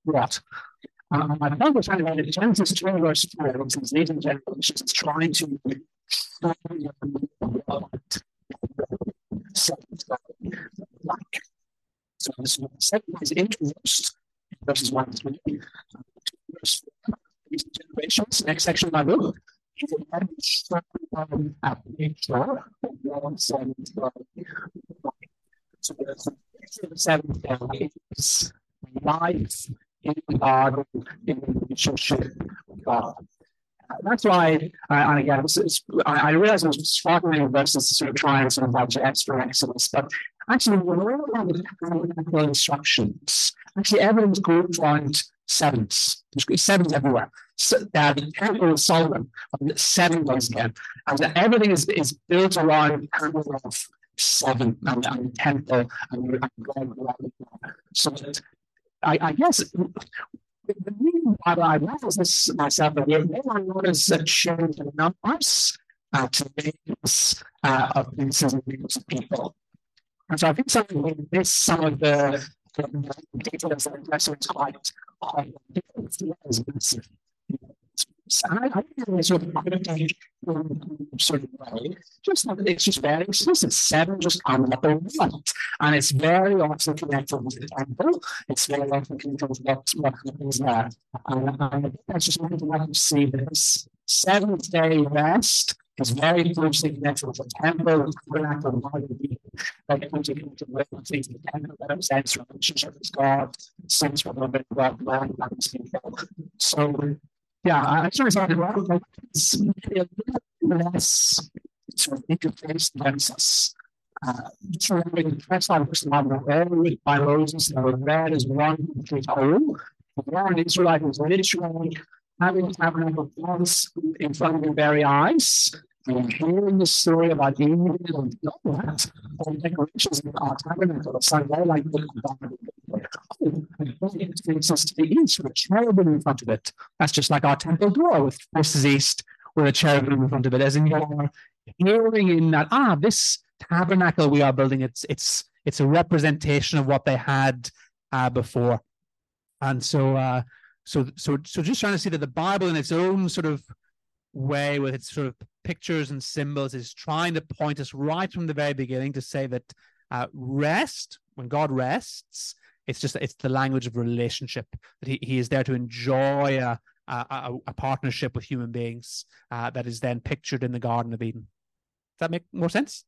What? Um, my point was trying to write Genesis 2 verse 4, which is leading generations, is trying to like. So this one, second is introduced, verses 1 to 3, verse 4, these generations, next section book, is a very strong application So the seventh is life in God, in relationship with God. That's why, uh, and again, it's, it's, I, I realize I was struggling versus sort of trying to sort of budget extra excellence, but actually, we're all instructions, actually, everything's grouped around sevens. There's sevens everywhere. So, uh, the temple of Solomon, seven days again, and everything is, is built around the temple of seven and, and temple and, and God. So that I, I guess the reason why I realize this myself again, maybe I'm not as attuned to numbers uh, to names uh, of places and groups of people. And so I think something we miss some of the, details that are quite high. It's massive. And I, I think it's sort of sort of way, just like it's just very explicit. Seven just comes up and it's very often connected with the temple. It's very often connected with what, what happens there. And, and that's just one thing I can see this seventh day rest is very closely connected with the temple, the tabernacle, and all the like closely connected with the things the represents relationship with God, sense the God, land, and people. So yeah, I started talking about like it's less sort of interface lenses. Uh, just remembering the first time was not read by Moses, was read as one complete whole. One Israelite was literally having tabernacle once in front of their very eyes. And hearing the story about David and all the decorations in our tabernacle, like all like the it faces to the east with a cherubim in front of it. That's just like our temple door with faces east with a cherubim in front of it. As in you're hearing in that, ah, this tabernacle we are building, it's it's it's a representation of what they had uh, before. And so uh so so so just trying to see that the Bible in its own sort of way with its sort of pictures and symbols is trying to point us right from the very beginning to say that uh, rest when god rests it's just it's the language of relationship that he, he is there to enjoy a, a, a partnership with human beings uh, that is then pictured in the Garden of Eden. Does that make more sense?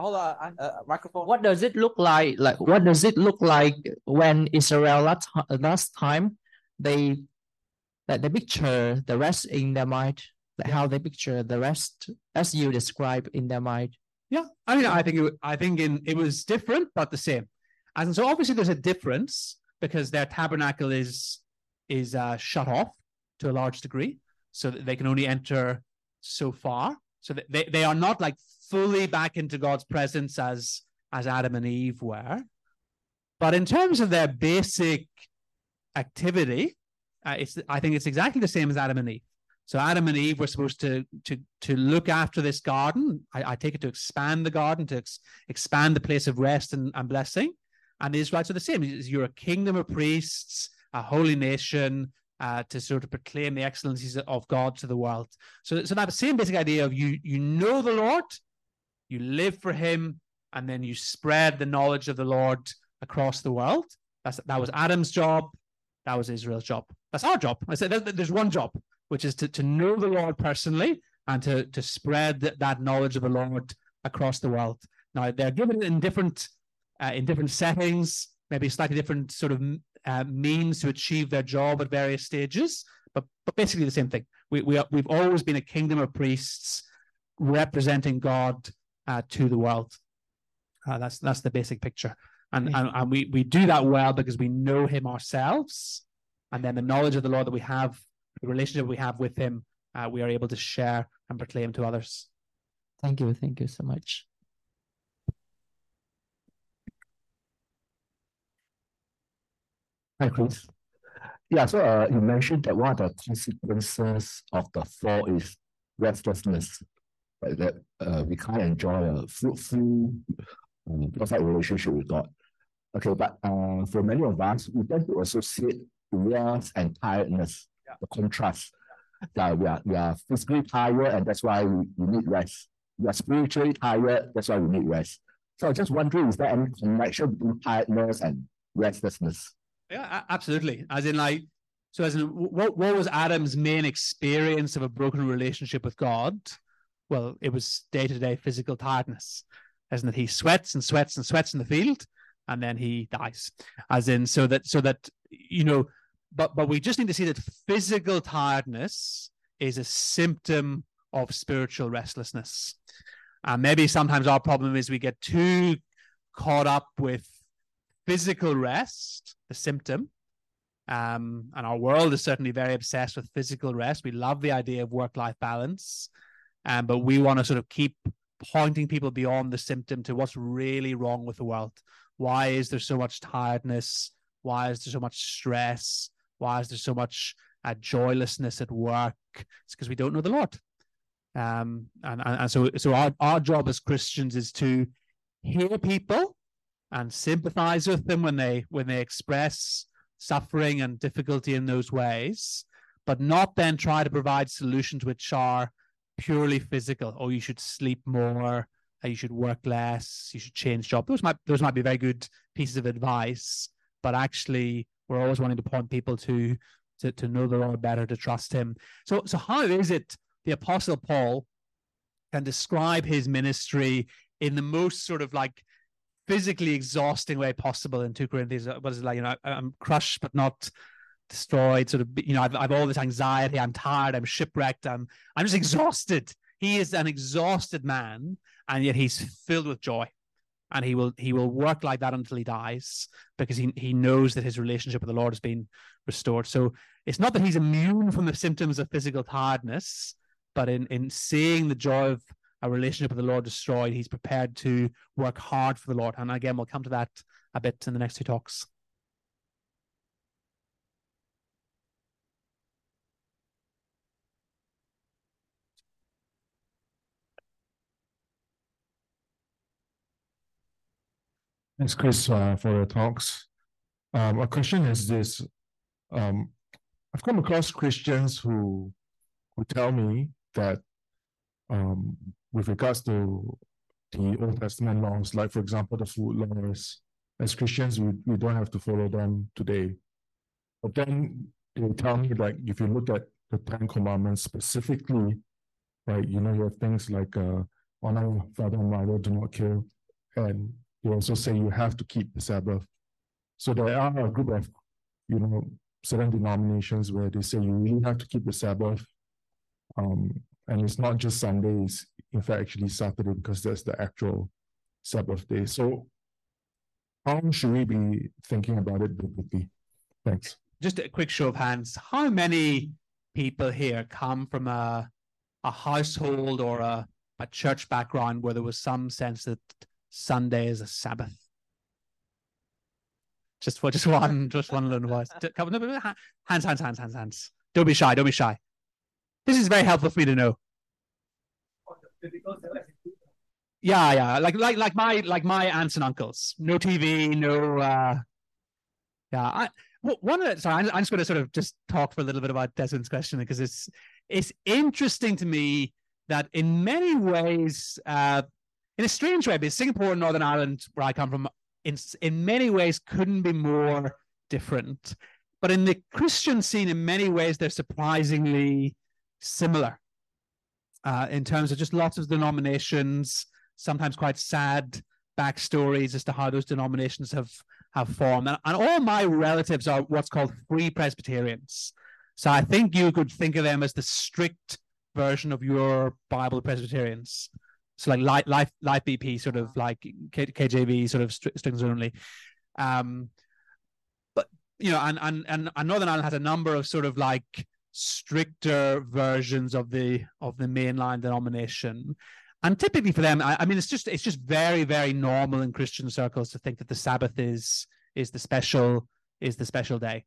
Hold on, uh, uh, microphone. What does it look like? Like, what does it look like when Israel last, last time they that they picture the rest in their mind like how they picture the rest as you describe in their mind. Yeah, I mean, I think it, I think in it was different but the same, and so obviously there's a difference because their tabernacle is is uh, shut off to a large degree, so that they can only enter so far. So that they, they are not like fully back into God's presence as as Adam and Eve were, but in terms of their basic activity, uh, it's I think it's exactly the same as Adam and Eve. So Adam and Eve were supposed to to to look after this garden. I, I take it to expand the garden, to ex, expand the place of rest and, and blessing. And the Israelites are the same. You're a kingdom of priests, a holy nation, uh, to sort of proclaim the excellencies of God to the world. So, so that same basic idea of you you know the Lord, you live for Him, and then you spread the knowledge of the Lord across the world. That's that was Adam's job. That was Israel's job. That's our job. I said there's one job which is to, to know the Lord personally and to, to spread that knowledge of the Lord across the world. Now, they're given in different uh, in different settings, maybe slightly different sort of uh, means to achieve their job at various stages, but but basically the same thing. We we are, we've always been a kingdom of priests representing God uh, to the world. Uh, that's that's the basic picture, and, and and we we do that well because we know Him ourselves, and then the knowledge of the Lord that we have the relationship we have with him, uh, we are able to share and proclaim to others. Thank you. Thank you so much. Hi, Chris. Yeah, so uh, you mentioned that one of the consequences of the fall is restlessness, right? That uh, we can't enjoy a fruitful, um, perfect relationship with God. Okay, but uh, for many of us, we tend to associate rest and tiredness, Yeah. the contrast. That we are we are physically tired, and that's why we, we need rest. We are spiritually tired, that's why we need rest. So I'm just wondering, is there any connection between tiredness and restlessness? Yeah, absolutely. As in, like, so as in, what what was Adam's main experience of a broken relationship with God? Well, it was day to day physical tiredness, as in that he sweats and sweats and sweats in the field, and then he dies. As in, so that so that you know, but but we just need to see that physical tiredness is a symptom of spiritual restlessness. And maybe sometimes our problem is we get too caught up with physical rest, the symptom. Um, and our world is certainly very obsessed with physical rest. We love the idea of work life balance. Um, but we want to sort of keep pointing people beyond the symptom to what's really wrong with the world. Why is there so much tiredness? Why is there so much stress? Why is there so much uh, joylessness at work? It's because we don't know the Lord. Um, and, and, and so, so our, our job as Christians is to hear people and sympathize with them when they when they express suffering and difficulty in those ways, but not then try to provide solutions which are purely physical. Oh, you should sleep more, uh, you should work less, you should change job. Those might those might be very good pieces of advice, but actually we're always wanting to point people to to, to know the Lord better, to trust him. So so how is it the apostle Paul can describe his ministry in the most sort of like physically exhausting way possible in 2 Corinthians. What is it like? You know, I'm crushed but not destroyed. Sort of, you know, I've, I've all this anxiety. I'm tired. I'm shipwrecked. I'm, I'm just exhausted. He is an exhausted man, and yet he's filled with joy. And he will he will work like that until he dies because he, he knows that his relationship with the Lord has been restored. So it's not that he's immune from the symptoms of physical tiredness, but in, in seeing the joy of a relationship with the Lord destroyed, he's prepared to work hard for the Lord. And again, we'll come to that a bit in the next two talks. Thanks, Chris, uh, for your talks. Um, a question is this. Um, I've come across Christians who who tell me that um, with regards to the Old Testament laws, like for example, the food laws, as Christians, we, we don't have to follow them today. But then they tell me like if you look at the Ten Commandments specifically, right, you know, you have things like uh, honor father and mother, do not kill, and they also say you have to keep the Sabbath. So there are a group of, you know, certain denominations where they say you really have to keep the Sabbath. Um, and it's not just Sundays, in fact, actually Saturday, because that's the actual Sabbath day. So how should we be thinking about it biblically? Thanks. Just a quick show of hands. How many people here come from a a household or a, a church background where there was some sense that Sunday is a Sabbath? Just for just one, just one little voice. Hands, hands, hands, hands, hands. Don't be shy. Don't be shy. This is very helpful for me to know. Yeah, yeah. Like like like my like my aunts and uncles. No TV, no uh yeah. I, one of the, sorry, I'm, I'm just going to sort of just talk for a little bit about Desmond's question because it's it's interesting to me that in many ways, uh, in a strange way, because Singapore and Northern Ireland, where I come from, in in many ways couldn't be more different. But in the Christian scene, in many ways, they're surprisingly similar uh, in terms of just lots of denominations, sometimes quite sad backstories as to how those denominations have have formed. And, and all my relatives are what's called free Presbyterians. So I think you could think of them as the strict version of your Bible Presbyterians. So like life, life, BP, sort of like K, KJV, sort of stri- strings only. Um, but you know, and, and and and Northern Ireland has a number of sort of like stricter versions of the of the mainline denomination. And typically for them, I, I mean, it's just it's just very very normal in Christian circles to think that the Sabbath is is the special is the special day.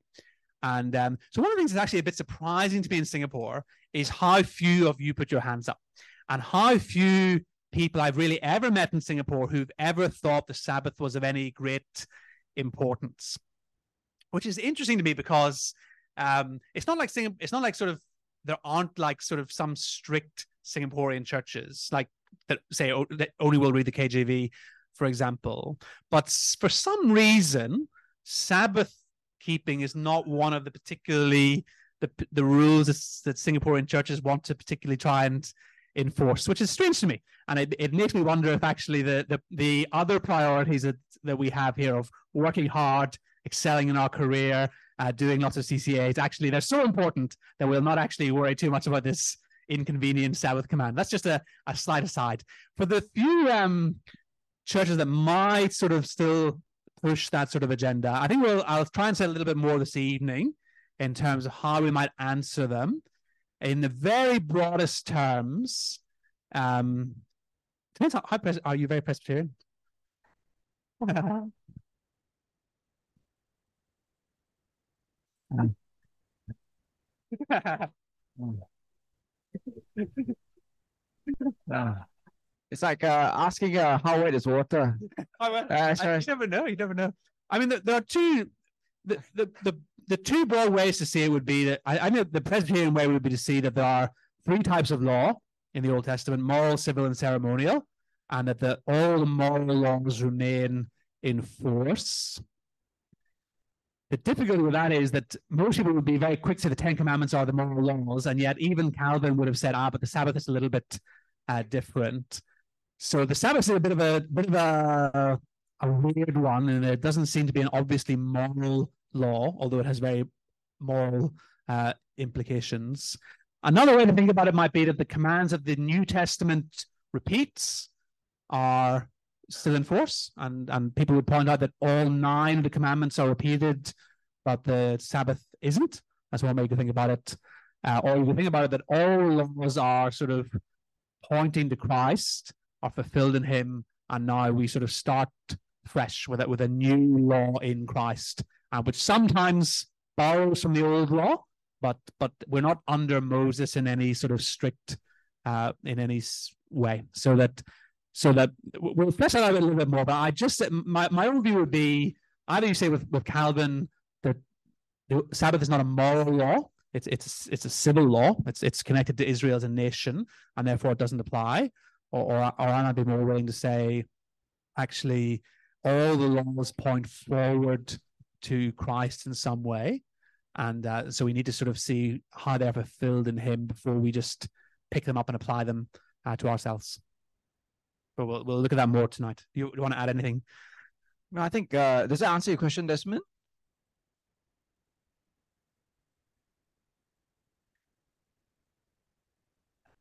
And um, so one of the things that's actually a bit surprising to me in Singapore is how few of you put your hands up and how few people I've really ever met in Singapore who've ever thought the Sabbath was of any great importance, which is interesting to me because um, it's not like Singapore, it's not like sort of there aren't like sort of some strict Singaporean churches like that say oh, that only will read the KJV, for example. But for some reason, Sabbath keeping is not one of the particularly the the rules that Singaporean churches want to particularly try and enforce, which is strange to me. And it, it makes me wonder if actually the the, the other priorities that, that we have here of working hard, excelling in our career, uh, doing lots of CCAs, actually they're so important that we'll not actually worry too much about this inconvenient Sabbath command. That's just a, a slight aside. For the few um, churches that might sort of still push that sort of agenda, I think we'll I'll try and say a little bit more this evening in terms of how we might answer them in the very broadest terms. Um, depends how, how pres- are you very Presbyterian? It's like uh, asking uh, how wet is water. I, well, Uh, I- you never know. You never know. I mean, there, there are two. The, the the the two broad ways to see it would be that I, I the Presbyterian way would be to see that there are three types of law in the Old Testament: moral, civil, and ceremonial, and that the, all the moral laws remain in force. The difficulty with that is that most people would be very quick to say the Ten Commandments are the moral laws, and yet even Calvin would have said, "Ah, but the Sabbath is a little bit uh, different." So the Sabbath is a bit of a bit of a a weird one, and it doesn't seem to be an obviously moral law, although it has very moral uh, implications. Another way to think about it might be that the commands of the New Testament repeats are still in force, and and people would point out that all nine of the commandments are repeated, but the Sabbath isn't. That's one way can think about it. Uh, or you can think about it that all laws are sort of pointing to Christ, are fulfilled in Him, and now we sort of start fresh with it with a new law in Christ, uh, which sometimes borrows from the old law, but but we're not under Moses in any sort of strict uh, in any way. So that so that we'll flesh that out a little bit more. But I just my my own view would be either you say with with Calvin that the Sabbath is not a moral law. It's it's it's a civil law. It's it's connected to Israel as a nation, and therefore it doesn't apply. Or or, or I'd be more willing to say, actually, all the laws point forward to Christ in some way, and uh, so we need to sort of see how they're fulfilled in Him before we just pick them up and apply them uh, to ourselves. But we'll we'll look at that more tonight. You, you want to add anything? No, I think uh, does that answer your question, Desmond?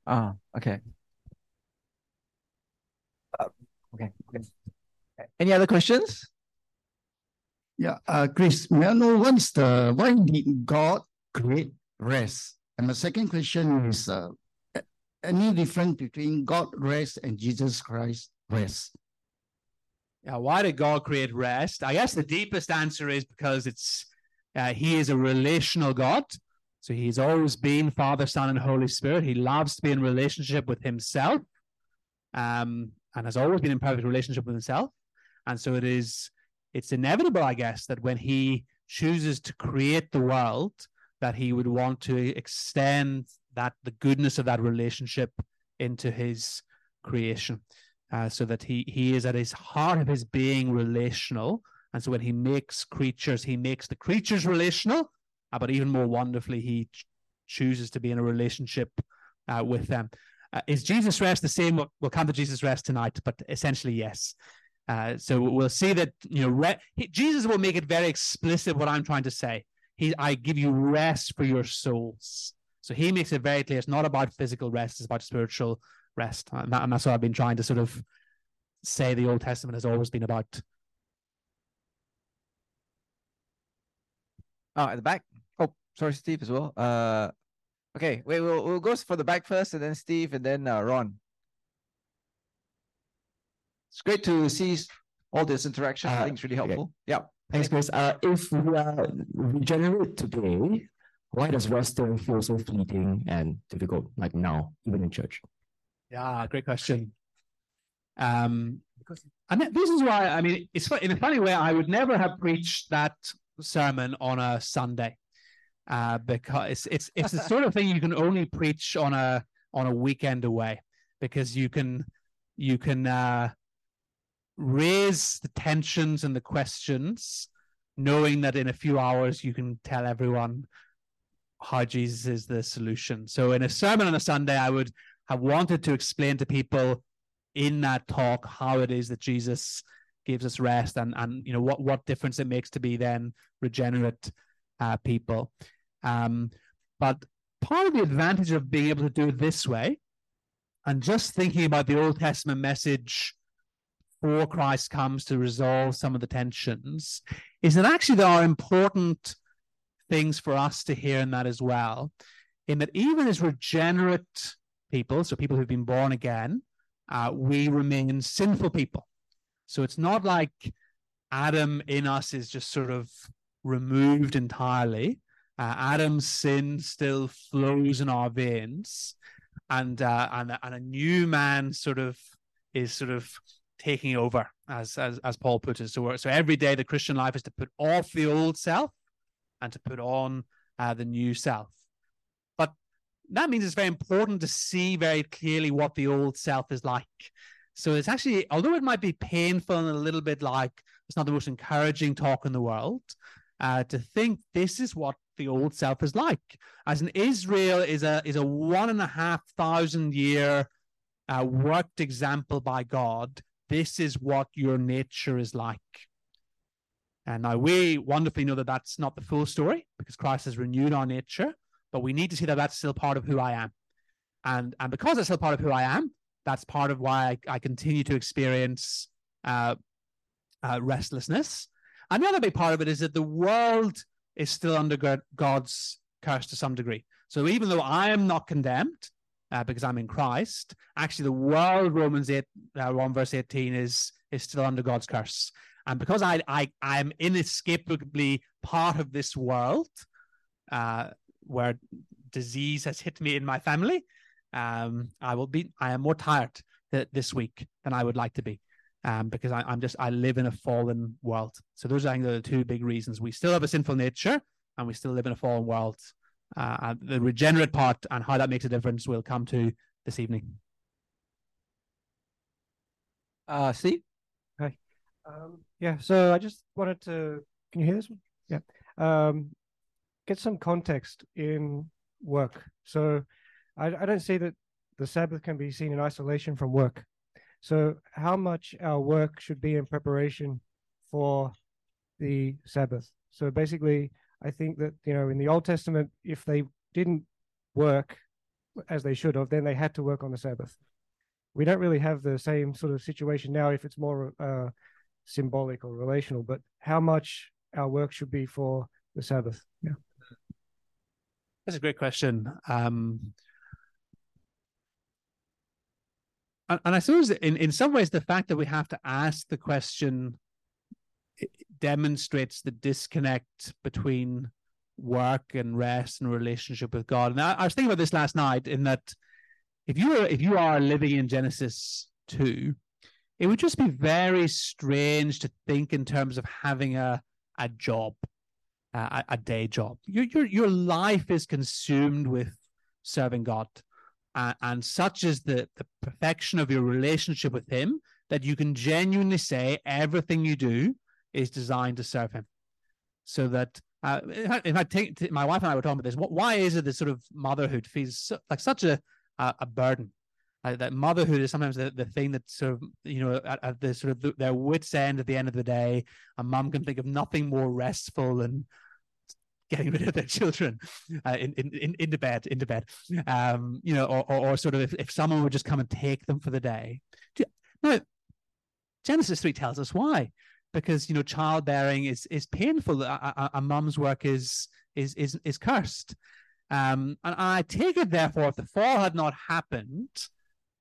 Ah, okay. Uh, okay. okay. Any other questions? Yeah, uh, Chris, may I know what is the, why did God create rest? And my second question is, uh, any difference between God rest and Jesus Christ rest? Yeah, why did God create rest? I guess the deepest answer is because it's uh, He is a relational God. So He's always been Father, Son, and Holy Spirit. He loves to be in relationship with Himself, um, and has always been in perfect relationship with Himself. And so it is, it's inevitable, I guess, that when He chooses to create the world, that He would want to extend that the goodness of that relationship into His creation uh, so that he he is at his heart of his being relational. And so when he makes creatures he makes the creatures relational uh, but even more wonderfully he ch- chooses to be in a relationship uh, with them. Uh, is jesus rest the same? We'll, we'll come to jesus rest tonight but essentially yes uh, so we'll see that you know re- jesus will make it very explicit what i'm trying to say he i give you rest for your souls so he makes it very clear it's not about physical rest it's about spiritual rest. And, that, and that's what I've been trying to sort of say the Old Testament has always been about. Oh, at the back. Oh, sorry, Steve as well. Uh, okay, wait, we'll we'll go for the back first, and then Steve, and then uh, Ron. It's great to see all this interaction. I Uh, think it's really okay. helpful. Yeah. Thanks, Chris. Uh, if we are regenerate today, why does rest still feel so fleeting and difficult, like now, even in church? Yeah, great question. Um, because and this is why I mean, it's in a funny way. I would never have preached that sermon on a Sunday, uh, because it's it's it's the sort of thing you can only preach on a on a weekend away, because you can you can uh, raise the tensions and the questions, knowing that in a few hours you can tell everyone how Jesus is the solution. So in a sermon on a Sunday, I would have wanted to explain to people in that talk how it is that Jesus gives us rest and and you know what what difference it makes to be then regenerate uh, people. Um, but part of the advantage of being able to do it this way, and just thinking about the Old Testament message before Christ comes to resolve some of the tensions, is that actually there are important things for us to hear in that as well. In that even as regenerate people, so people who've been born again, uh, we remain sinful people. So it's not like Adam in us is just sort of removed entirely. Uh, Adam's sin still flows in our veins, and uh, and and a new man sort of is sort of taking over, as as as Paul put it. So so every day the Christian life is to put off the old self and to put on uh, the new self. But that means it's very important to see very clearly what the old self is like. So it's actually, although it might be painful and a little bit like it's not the most encouraging talk in the world, uh, to think this is what the old self is like. As in Israel is a is a one and a half thousand year uh, worked example by God. This is what your nature is like. And now we wonderfully know that that's not the full story because Christ has renewed our nature, but we need to see that that's still part of who I am. And, and because it's still part of who I am, that's part of why I, I continue to experience uh, uh, restlessness. And the other big part of it is that the world is still under God's curse to some degree. So even though I am not condemned uh, because I'm in Christ, actually the world, Romans 8, uh, 1 verse 18, is, is still under God's curse. And because I, I, I'm inescapably part of this world uh, where disease has hit me in my family, um, I will be, I am more tired th- this week than I would like to be. Um, because I, I'm just, I live in a fallen world. So those I think are the two big reasons. We still have a sinful nature and we still live in a fallen world. Uh, the regenerate part and how that makes a difference we'll come to this evening. Uh, Steve? Um, yeah, so I just wanted to, can you hear this one? Yeah. Um, get some context in work. So I, I don't see that the Sabbath can be seen in isolation from work. So how much our work should be in preparation for the Sabbath. So basically, I think that, you know, in the Old Testament, if they didn't work as they should have, then they had to work on the Sabbath. We don't really have the same sort of situation now if it's more uh, symbolic or relational, but how much our work should be for the Sabbath. Yeah. That's a great question. Um, and, and I suppose in, in some ways, the fact that we have to ask the question demonstrates the disconnect between work and rest and relationship with God. And I, I was thinking about this last night in that if you are if you are living in Genesis 2, it would just be very strange to think in terms of having a a job, a, a day job. Your your your life is consumed with serving God, uh, and such is the the perfection of your relationship with Him that you can genuinely say everything you do is designed to serve Him. So that uh, in fact, take- my wife and I were talking about this. What, why is it that sort of motherhood feels so, like such a a, a burden? Uh, that motherhood is sometimes the, the thing that sort of you know at, at the sort of the, their wits end at the end of the day a mum can think of nothing more restful than getting rid of their children uh, in, in, in into bed into bed um you know or, or, or sort of if, if someone would just come and take them for the day you- genesis 3 tells us why because you know childbearing is is painful a, a, a mum's work is is is is cursed um and i take it therefore if the fall had not happened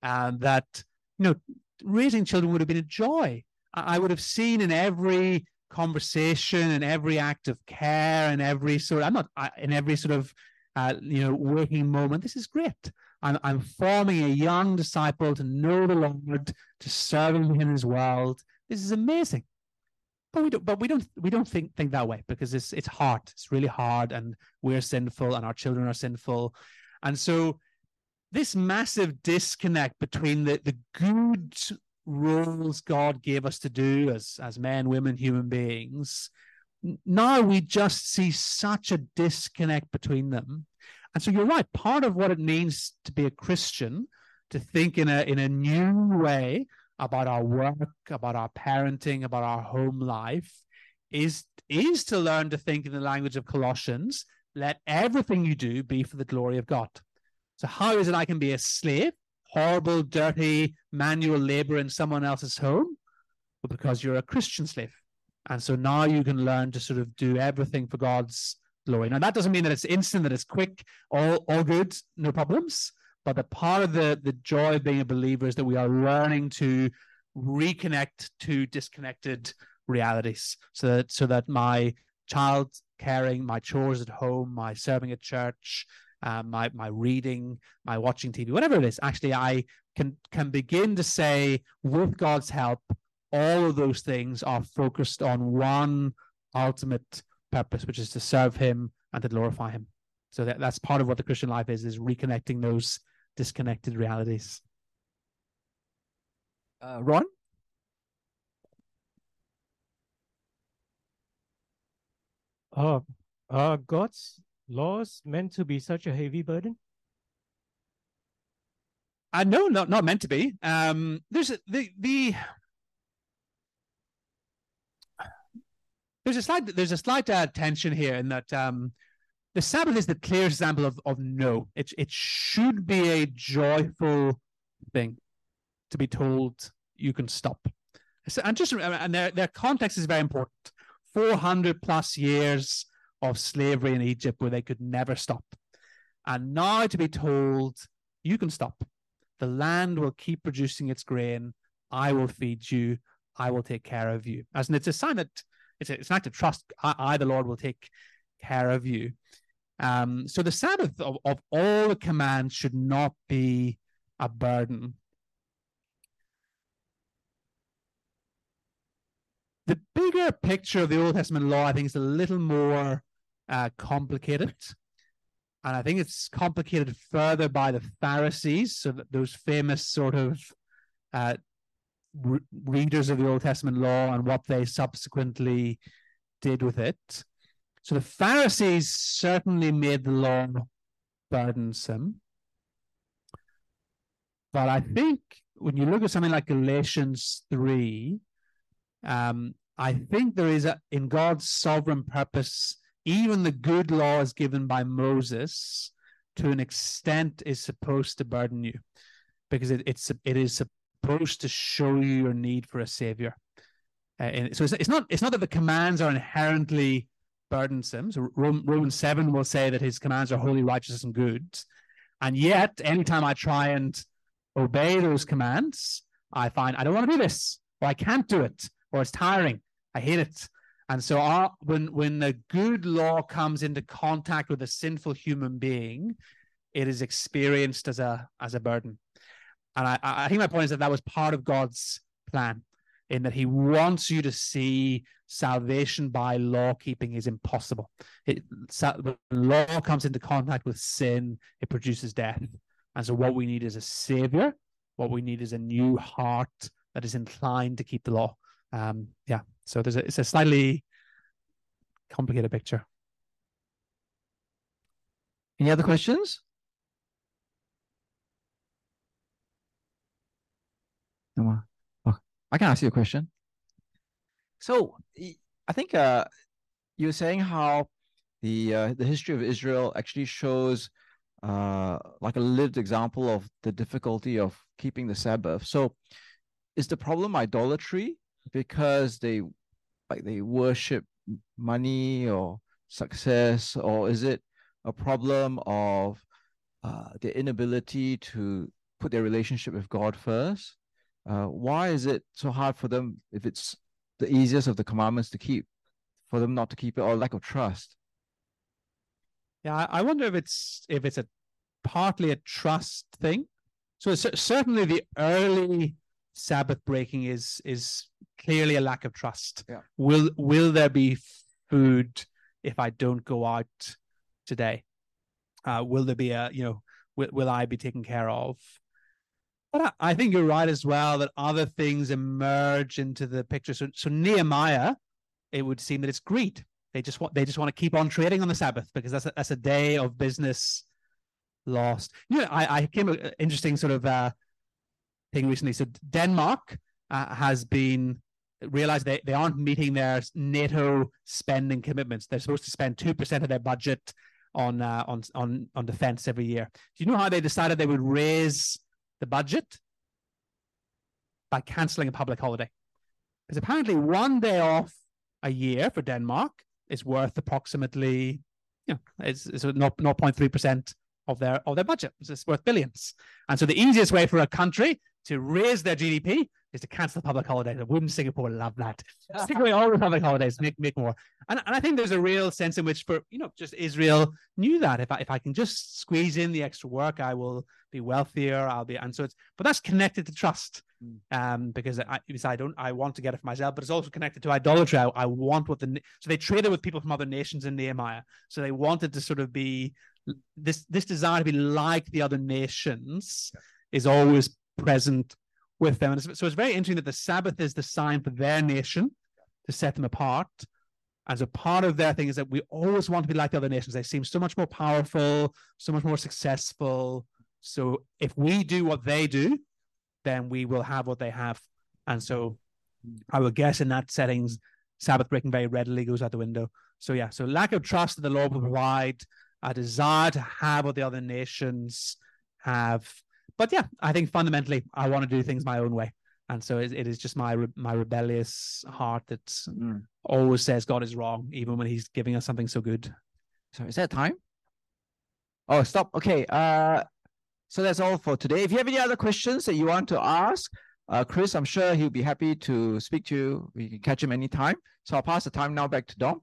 and that you know raising children would have been a joy I I would have seen in every conversation and every act of care and every sort I'm not I- in every sort of uh, you know working moment. This is great. I'm, I'm forming a young disciple to know the Lord, to serve Him in His world. This is amazing. But we don't. But we don't. We don't think think that way because it's it's hard. It's really hard, and we're sinful, and our children are sinful, and so this massive disconnect between the the good roles God gave us to do as as men, women, human beings. Now we just see such a disconnect between them. And so you're right. Part of what it means to be a Christian, to think in a in a new way about our work, about our parenting, about our home life, is is to learn to think in the language of Colossians. Let everything you do be for the glory of God. So how is it I can be a slave, horrible, dirty manual labor in someone else's home? Well, because you're a Christian slave. And so now you can learn to sort of do everything for God's glory. Now that doesn't mean that it's instant, that it's quick, all all good, no problems. But the part of the the joy of being a believer is that we are learning to reconnect to disconnected realities, so that so that my child caring, my chores at home, my serving at church, um, my my reading, my watching TV, whatever it is, actually I can can begin to say with God's help, all of those things are focused on one ultimate purpose, which is to serve Him and to glorify Him. So that, that's part of what the Christian life is: is reconnecting those disconnected realities. Uh, Ron? Uh, are God's laws meant to be such a heavy burden? Uh, no, not not meant to be. Um, there's a, the the there's a slight there's a slight uh, tension here in that um, the Sabbath is the clearest example of of no. It it should be a joyful thing to be told you can stop. So, and just uh, and their their context is very important. Four hundred plus years of slavery in Egypt where they could never stop, and now to be told you can stop. The land will keep producing its grain. I will feed you. I will take care of you. As in, it's a sign that it's, a, it's an act of trust. I, I, the Lord, will take care of you. Um, so the Sabbath of, of all the commands should not be a burden. The bigger picture of the Old Testament law, I think, is a little more uh, complicated. And I think it's complicated further by the Pharisees, so that those famous sort of uh, re- readers of the Old Testament law and what they subsequently did with it. So the Pharisees certainly made the law burdensome. But I think when you look at something like Galatians 3, um, I think there is a, in God's sovereign purpose, even the good law is given by Moses, to an extent, is supposed to burden you, because it, it's it is supposed to show you your need for a savior. Uh, and so it's, it's not it's not that the commands are inherently burdensome. So Romans seven will say that his commands are holy, righteous, and good, and yet anytime I try and obey those commands, I find I don't want to do this, or I can't do it, or it's tiring. I hate it. And so our, when when the good law comes into contact with a sinful human being, it is experienced as a as a burden. And I, I think my point is that that was part of God's plan, in that He wants you to see salvation by law keeping is impossible. It, when law comes into contact with sin, it produces death. And so, what we need is a savior. What we need is a new heart that is inclined to keep the law. Um, yeah. So there's a, it's a slightly complicated picture. Any other questions? No Oh, I can ask you a question. So I think uh, you were saying how the uh, the history of Israel actually shows uh, like a lived example of the difficulty of keeping the Sabbath. So is the problem idolatry because they like they worship money or success, or is it a problem of uh, their inability to put their relationship with God first? Uh, why is it so hard for them if it's the easiest of the commandments to keep for them not to keep it or lack of trust? Yeah, I wonder if it's if it's a partly a trust thing. So cer- certainly the early Sabbath breaking is is clearly a lack of trust. Yeah. Will will there be food if I don't go out today? Uh, will there be a you know will will I be taken care of? But I, I think you're right as well that other things emerge into the picture. So so Nehemiah, it would seem that it's greed. They just want they just want to keep on trading on the Sabbath because that's a, that's a day of business lost. You know, I I came an interesting sort of uh thing recently. So Denmark uh, has been realized they, they aren't meeting their NATO spending commitments. They're supposed to spend two percent of their budget on uh, on on on defense every year. Do you know how they decided they would raise the budget? By canceling a public holiday. Because apparently one day off a year for Denmark is worth approximately, you know, it's, it's 0.3 percent of their of their budget. It's worth billions. And so the easiest way for a country to raise their GDP is to cancel the public holidays. Wouldn't Singapore love that? Stick away all the public holidays, make make more. And, and I think there's a real sense in which for you know just Israel knew that if I if I can just squeeze in the extra work, I will be wealthier. I'll be and so it's but that's connected to trust. Um, because I because I don't I want to get it for myself, but it's also connected to idolatry. I, I want what the so they traded with people from other nations in Nehemiah. So they wanted to sort of be this this desire to be like the other nations is always present with them. And so it's very interesting that the Sabbath is the sign for their nation to set them apart. And so part of their thing is that we always want to be like the other nations. They seem so much more powerful, so much more successful. So if we do what they do, then we will have what they have. And so I would guess in that settings, Sabbath breaking very readily goes out the window. So yeah, so lack of trust that the Lord will provide, a desire to have what the other nations have. But yeah, I think fundamentally I want to do things my own way. And so it, it is just my re- my rebellious heart that Mm. always says God is wrong, even when He's giving us something so good. So is that time? Oh, stop. Okay. Uh, so that's all for today. If you have any other questions that you want to ask, uh, Chris, I'm sure he'll be happy to speak to you. We can catch him anytime. So I'll pass the time now back to Dom.